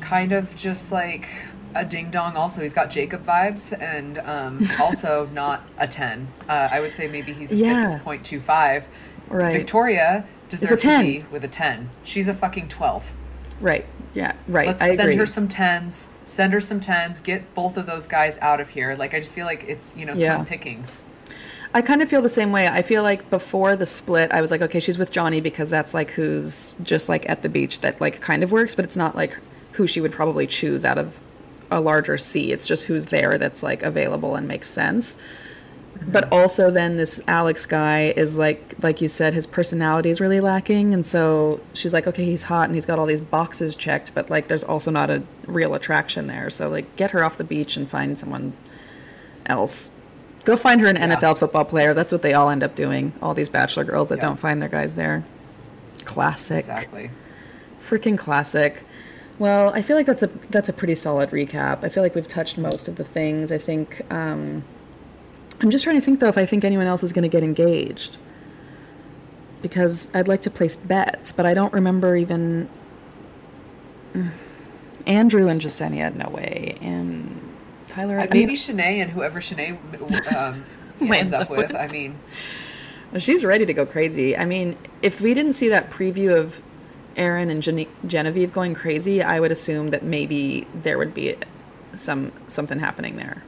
kind of just like a ding dong. Also, he's got Jacob vibes, and um, also not a ten. Uh, I would say maybe he's a Yeah. six point two five. Right. Victoria deserves a 10. to be with a ten. She's a fucking twelve. Right. Yeah. Right. Let's I send agree. her some tens. Send her some tens. Get both of those guys out of here. Like I just feel like it's you know Yeah. slim pickings. I kind of feel the same way. I feel like before the split, I was like, okay, she's with Johnny because that's like who's just like at the beach that like kind of works, but it's not like who she would probably choose out of a larger sea. It's just who's there that's like available and makes sense. But also then this Alex guy is like like you said his personality is really lacking and so she's like okay he's hot and he's got all these boxes checked but like there's also not a real attraction there. So like get her off the beach and find someone else. Go find her an NFL football player. That's what they all end up doing. All these bachelor girls that Yeah. don't find their guys there. Classic. Exactly. Freaking classic. Well, I feel like that's a that's a pretty solid recap. I feel like we've touched most of the things. I think um, I'm just trying to think though if I think anyone else is going to get engaged. Because I'd like to place bets, but I don't remember even Andrew and Jessenia, no way. And Tyler Uh, I maybe mean, Shanae and whoever Shanae um, Lands ends up up with. with. I mean, Well, She's ready to go crazy. I mean, if we didn't see that preview of Aaron and Gene- Genevieve going crazy, I would assume that maybe there would be some something happening there.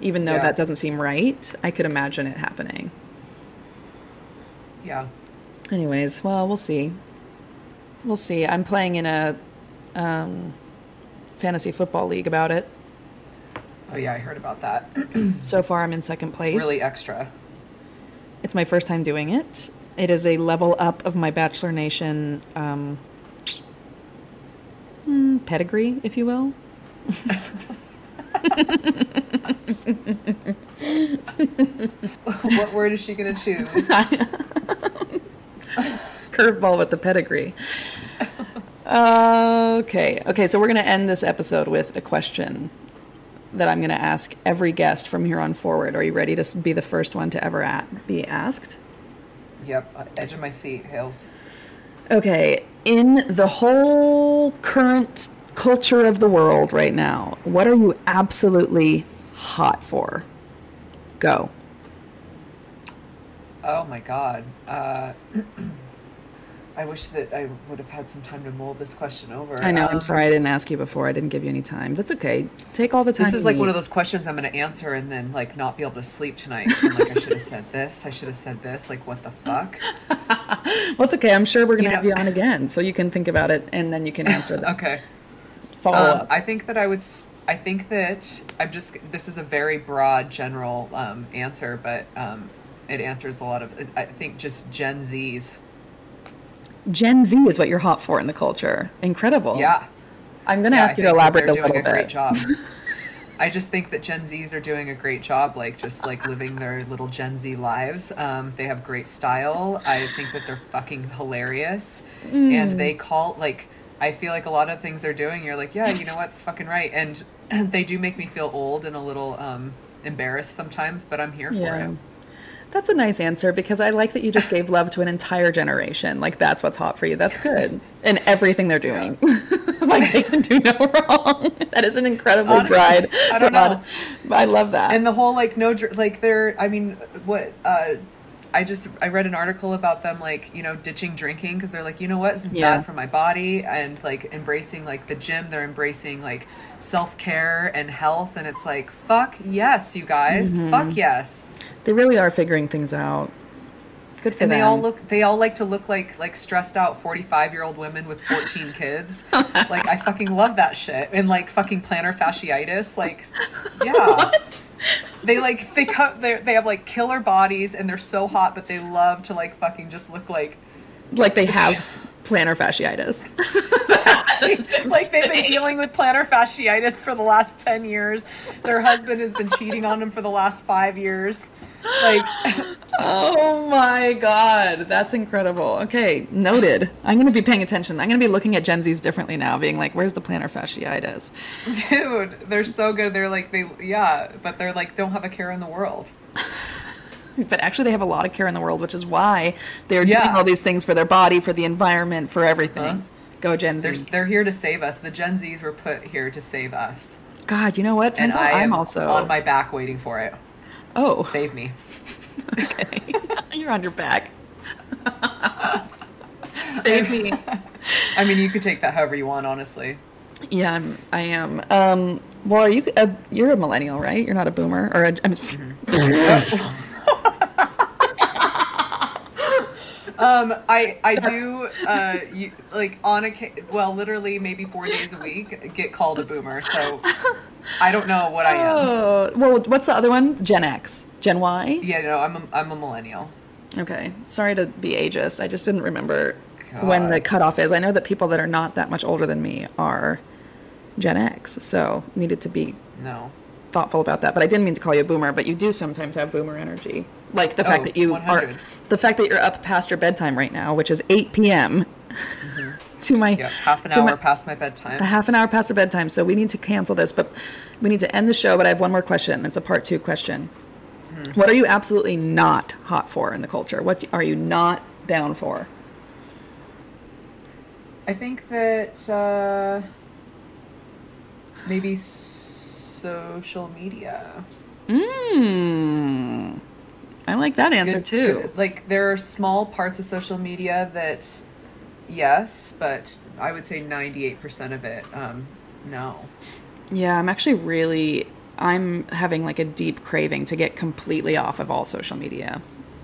Even though Yeah. that doesn't seem right, I could imagine it happening. yeah. Anyways, well, we'll see. We'll see. I'm playing in a um, fantasy football league about it. Oh yeah, I heard about that. So far, I'm in second place. It's really extra. It's my first time doing it. It is a level up of my Bachelor Nation um, hmm, pedigree, if you will. what word is she gonna choose? Curveball with the pedigree. okay. Okay, so we're going to end this episode with a question that I'm going to ask every guest from here on forward. Are you ready to be the first one to ever a- be asked? Yep, uh, edge of my seat, Hales. Okay, in the whole current culture of the world right now, what are you absolutely hot for? Go. Oh my god. Uh, I wish that I would have had some time to mull this question over. I know, I'm Um, sorry I didn't ask you before. I didn't give you any time. That's okay. Take all the time. This is like one of those questions I'm going to answer and then like not be able to sleep tonight. I'm like, I should have said this. I should have said this. Like, what the fuck? Well, it's okay. I'm sure we're going to have know- you on again so you can think about it and then you can answer them. Okay. Follow Um, up. I think that I would. I think that I'm just. This is a very broad, general um, answer, but um, it answers a lot of. I think just Gen Zs. Gen Z is what you're hot for in the culture. Incredible. Yeah. I'm going to Yeah, ask I you to elaborate a little a great bit. job. I just think that Gen Zs are doing a great job, like just like living their little Gen Z lives. Um, they have great style. I think that they're fucking hilarious, Mm. and they call like. I feel like a lot of things they're doing, you're like, yeah, you know what, it's fucking right, and they do make me feel old and a little um, embarrassed sometimes, but I'm here Yeah. for it. That's a nice answer because I like that you just gave love to an entire generation. Like that's what's hot for you. That's good. And everything they're doing. like they can do no wrong. that is an incredible Honestly, pride. I don't know. I love that. and the whole like no like they're i mean what uh i just i read an article about them like you know ditching drinking because they're like you know what this is Yeah. bad for my body and like embracing like the gym they're embracing like self-care and health and it's like fuck yes you guys Mm-hmm. fuck yes they really are figuring things out. Good for and them. they all look they all like to look like like stressed out 45 year old women with 14 kids like i fucking love that shit and like fucking plantar fasciitis like yeah What? they like they cut they they have like killer bodies and they're so hot but they love to like fucking just look like Like they have plantar fasciitis. like they've been dealing with plantar fasciitis for the last 10 years their husband has been cheating on them for the last five years like Oh my god, that's incredible. Okay, noted. I'm going to be paying attention. I'm going to be looking at Gen Zs differently now, being like, "Where's the plantar fasciitis?" dude they're so good they're like they yeah but they're like don't have a care in the world But actually, they have a lot of care in the world, which is why they're doing all these things for their body, for the environment, for everything. Huh? Go Gen Z. They're, they're here to save us. The Gen Zs were put here to save us. God, you know what? And Turns out I I'm also. on my back waiting for it. Oh, Save me. okay. You're on your back. Save me. I mean, you could take that however you want, honestly. Yeah, I'm, I am. Um, well, are you? A, you're a millennial, right? You're not a boomer, or a, I'm, Mm-hmm. Um, I I do uh you like on a well literally maybe four days a week get called a boomer so I don't know what I am. Oh, well, what's the other one? Gen X, Gen Y. Yeah, no, I'm a, I'm a millennial. Okay, sorry to be ageist. I just didn't remember when the cutoff is. I know that people that are not that much older than me are Gen X, so needed to be No. thoughtful about that. But I didn't mean to call you a boomer. But you do sometimes have boomer energy, like the fact Oh, that you 100. are the fact that you're up past your bedtime right now, which is 8 p.m. Mm-hmm. to my half an hour my- past my bedtime. a half an hour past our bedtime, so we need to cancel this. But we need to end the show. But I have one more question. It's a part two question. Hmm. What are you absolutely not hot for in the culture? What are you not down for? I think that uh, maybe social media. Mmm. I like that answer Good- too. Like there are small parts of social media that, yes, but I would say ninety-eight percent of it, um, no. Yeah, I'm actually really I'm having like a deep craving to get completely off of all social media.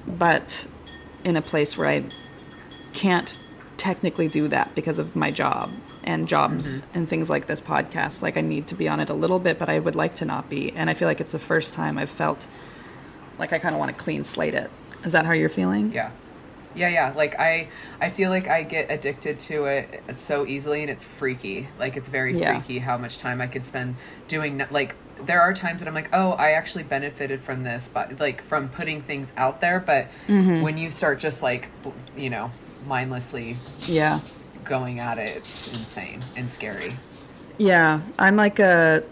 But in a place where I can't technically do that because of my job and jobs and things like this podcast. Like I need to be on it a little bit, but I would like to not be. And I feel like it's the first time I've felt like I kind of want to clean slate it. Is that how you're feeling? Yeah, yeah, yeah. Like I, I feel like I get addicted to it so easily, and it's freaky. Like it's very Yeah. freaky how much time I could spend doing. Like there are times that I'm like, oh, I actually benefited from this, but like from putting things out there. But Mm-hmm. when you start just like, you know, mindlessly Yeah. going at it, it's insane and scary. Yeah, I'm like a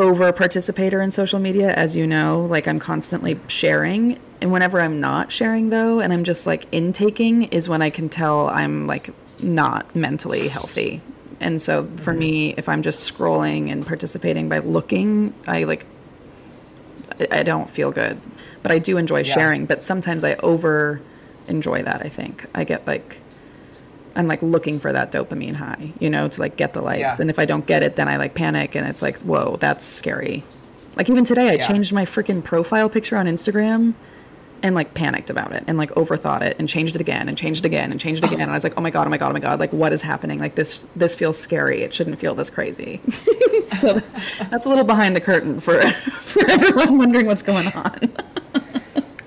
over participator in social media, as you know. Like I'm constantly sharing, and whenever I'm not sharing though, and I'm just like intaking, is when I can tell I'm like not mentally healthy. And so for me, if I'm just scrolling and participating by looking, I like I- I don't feel good. But I do enjoy Yeah. sharing. But sometimes I over enjoy that. I think I get like I'm like looking for that dopamine high, you know, to like get the likes. Yeah. And if I don't get it, then I like panic and it's like, whoa, that's scary. Like even today, I Yeah. changed my freaking profile picture on Instagram and like panicked about it and like overthought it and changed it again and changed it again and changed it again. And I was like, oh my God, oh my God, oh my God, like what is happening? Like this, this feels scary. It shouldn't feel this crazy. so that's a little behind the curtain for, for everyone wondering what's going on.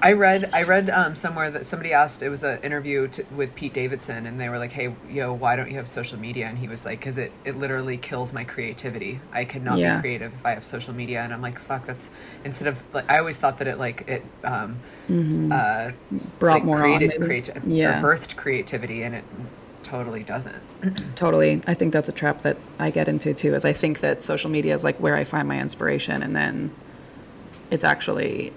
I read I read um, somewhere that somebody asked it was an interview to, with Pete Davidson and they were like hey yo why don't you have social media and he was like because it, it literally kills my creativity I cannot Yeah. be creative if I have social media and I'm like fuck that's instead of like I always thought that it like it um, uh, Brought like, more created on. Creati- yeah. birthed creativity and it totally doesn't Totally. I think that's a trap that I get into too, is I think that social media is like where I find my inspiration and then it's actually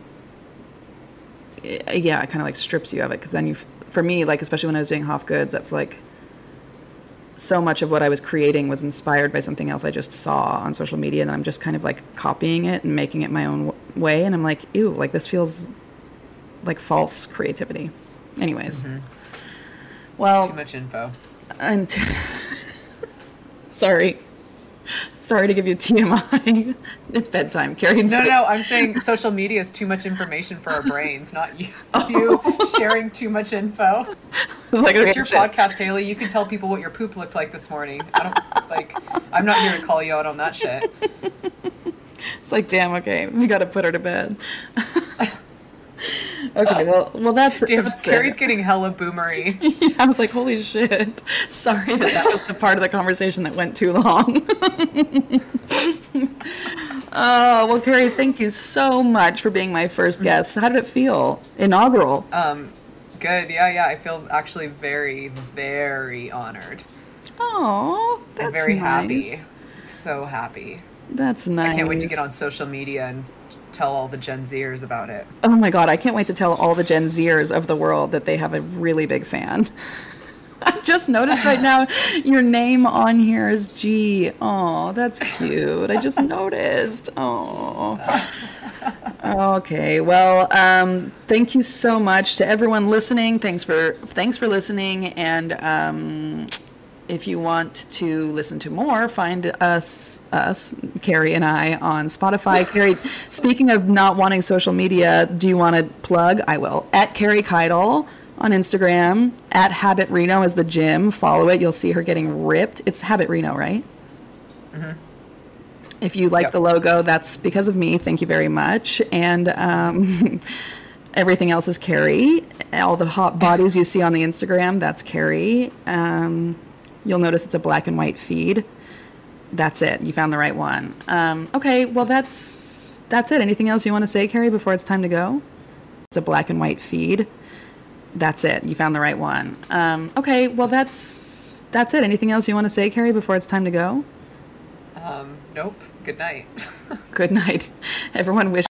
i- yeah, it kind of like strips you of it because then you for me like especially when I was doing Hoff Goods, that was like so much of what I was creating was inspired by something else I just saw on social media and I'm just kind of like copying it and making it my own w- way and I'm like, ew, like this feels like false creativity. Anyways. Mm-hmm. Well, too much info I'm t- sorry. Sorry to give you TMI. It's bedtime. Carey. No, no, I'm saying social media is too much information for our brains, not you, oh. you sharing too much info. It's like, It's your shit. podcast, Haleigh. You can tell people what your poop looked like this morning. I don't like. I'm not here to call you out on that shit. It's like, damn, okay, we got to put her to bed. Okay, well, well, that's Damn, that's Carey's it. gether hella boomery. I was like, holy shit. Sorry that that was the part of the conversation that went too long. oh, well, Carrie, thank you so much for being my first guest. How did it feel? Inaugural. Um, good. Yeah, yeah. I feel actually very, very honored. Oh, that's I'm very nice. happy. So happy. That's nice. I can't wait to get on social media and tell all the Gen Zers about it. Oh my god, I can't wait to tell all the Gen Zers of the world that they have a really big fan. I just noticed right now your name on here is G. Oh, that's cute. I just noticed. Oh. Okay. Well, um, thank you so much to everyone listening. Thanks for thanks for listening. And um, if you want to listen to more, find us us Carey and I on Spotify. Carey, speaking of not wanting social media, do you want to plug? I will at Carey Kytle on Instagram. At Habit Reno is the gym. Follow it. You'll see her getting ripped. It's Habit Reno, right? If you like Yep. the logo, that's because of me. Thank you very much. And um, everything else is Carey. All the hot bodies you see on the Instagram, that's Carey. Um, you'll notice it's a black and white feed. That's it. You found the right one. Um, okay, well that's that's it. Anything else you want to say, Carey, before it's time to go? It's a black and white feed. That's it. You found the right one. Um, okay, well that's that's it. Anything else you want to say, Carey, before it's time to go? Um, nope. Good night. Good night. Everyone wish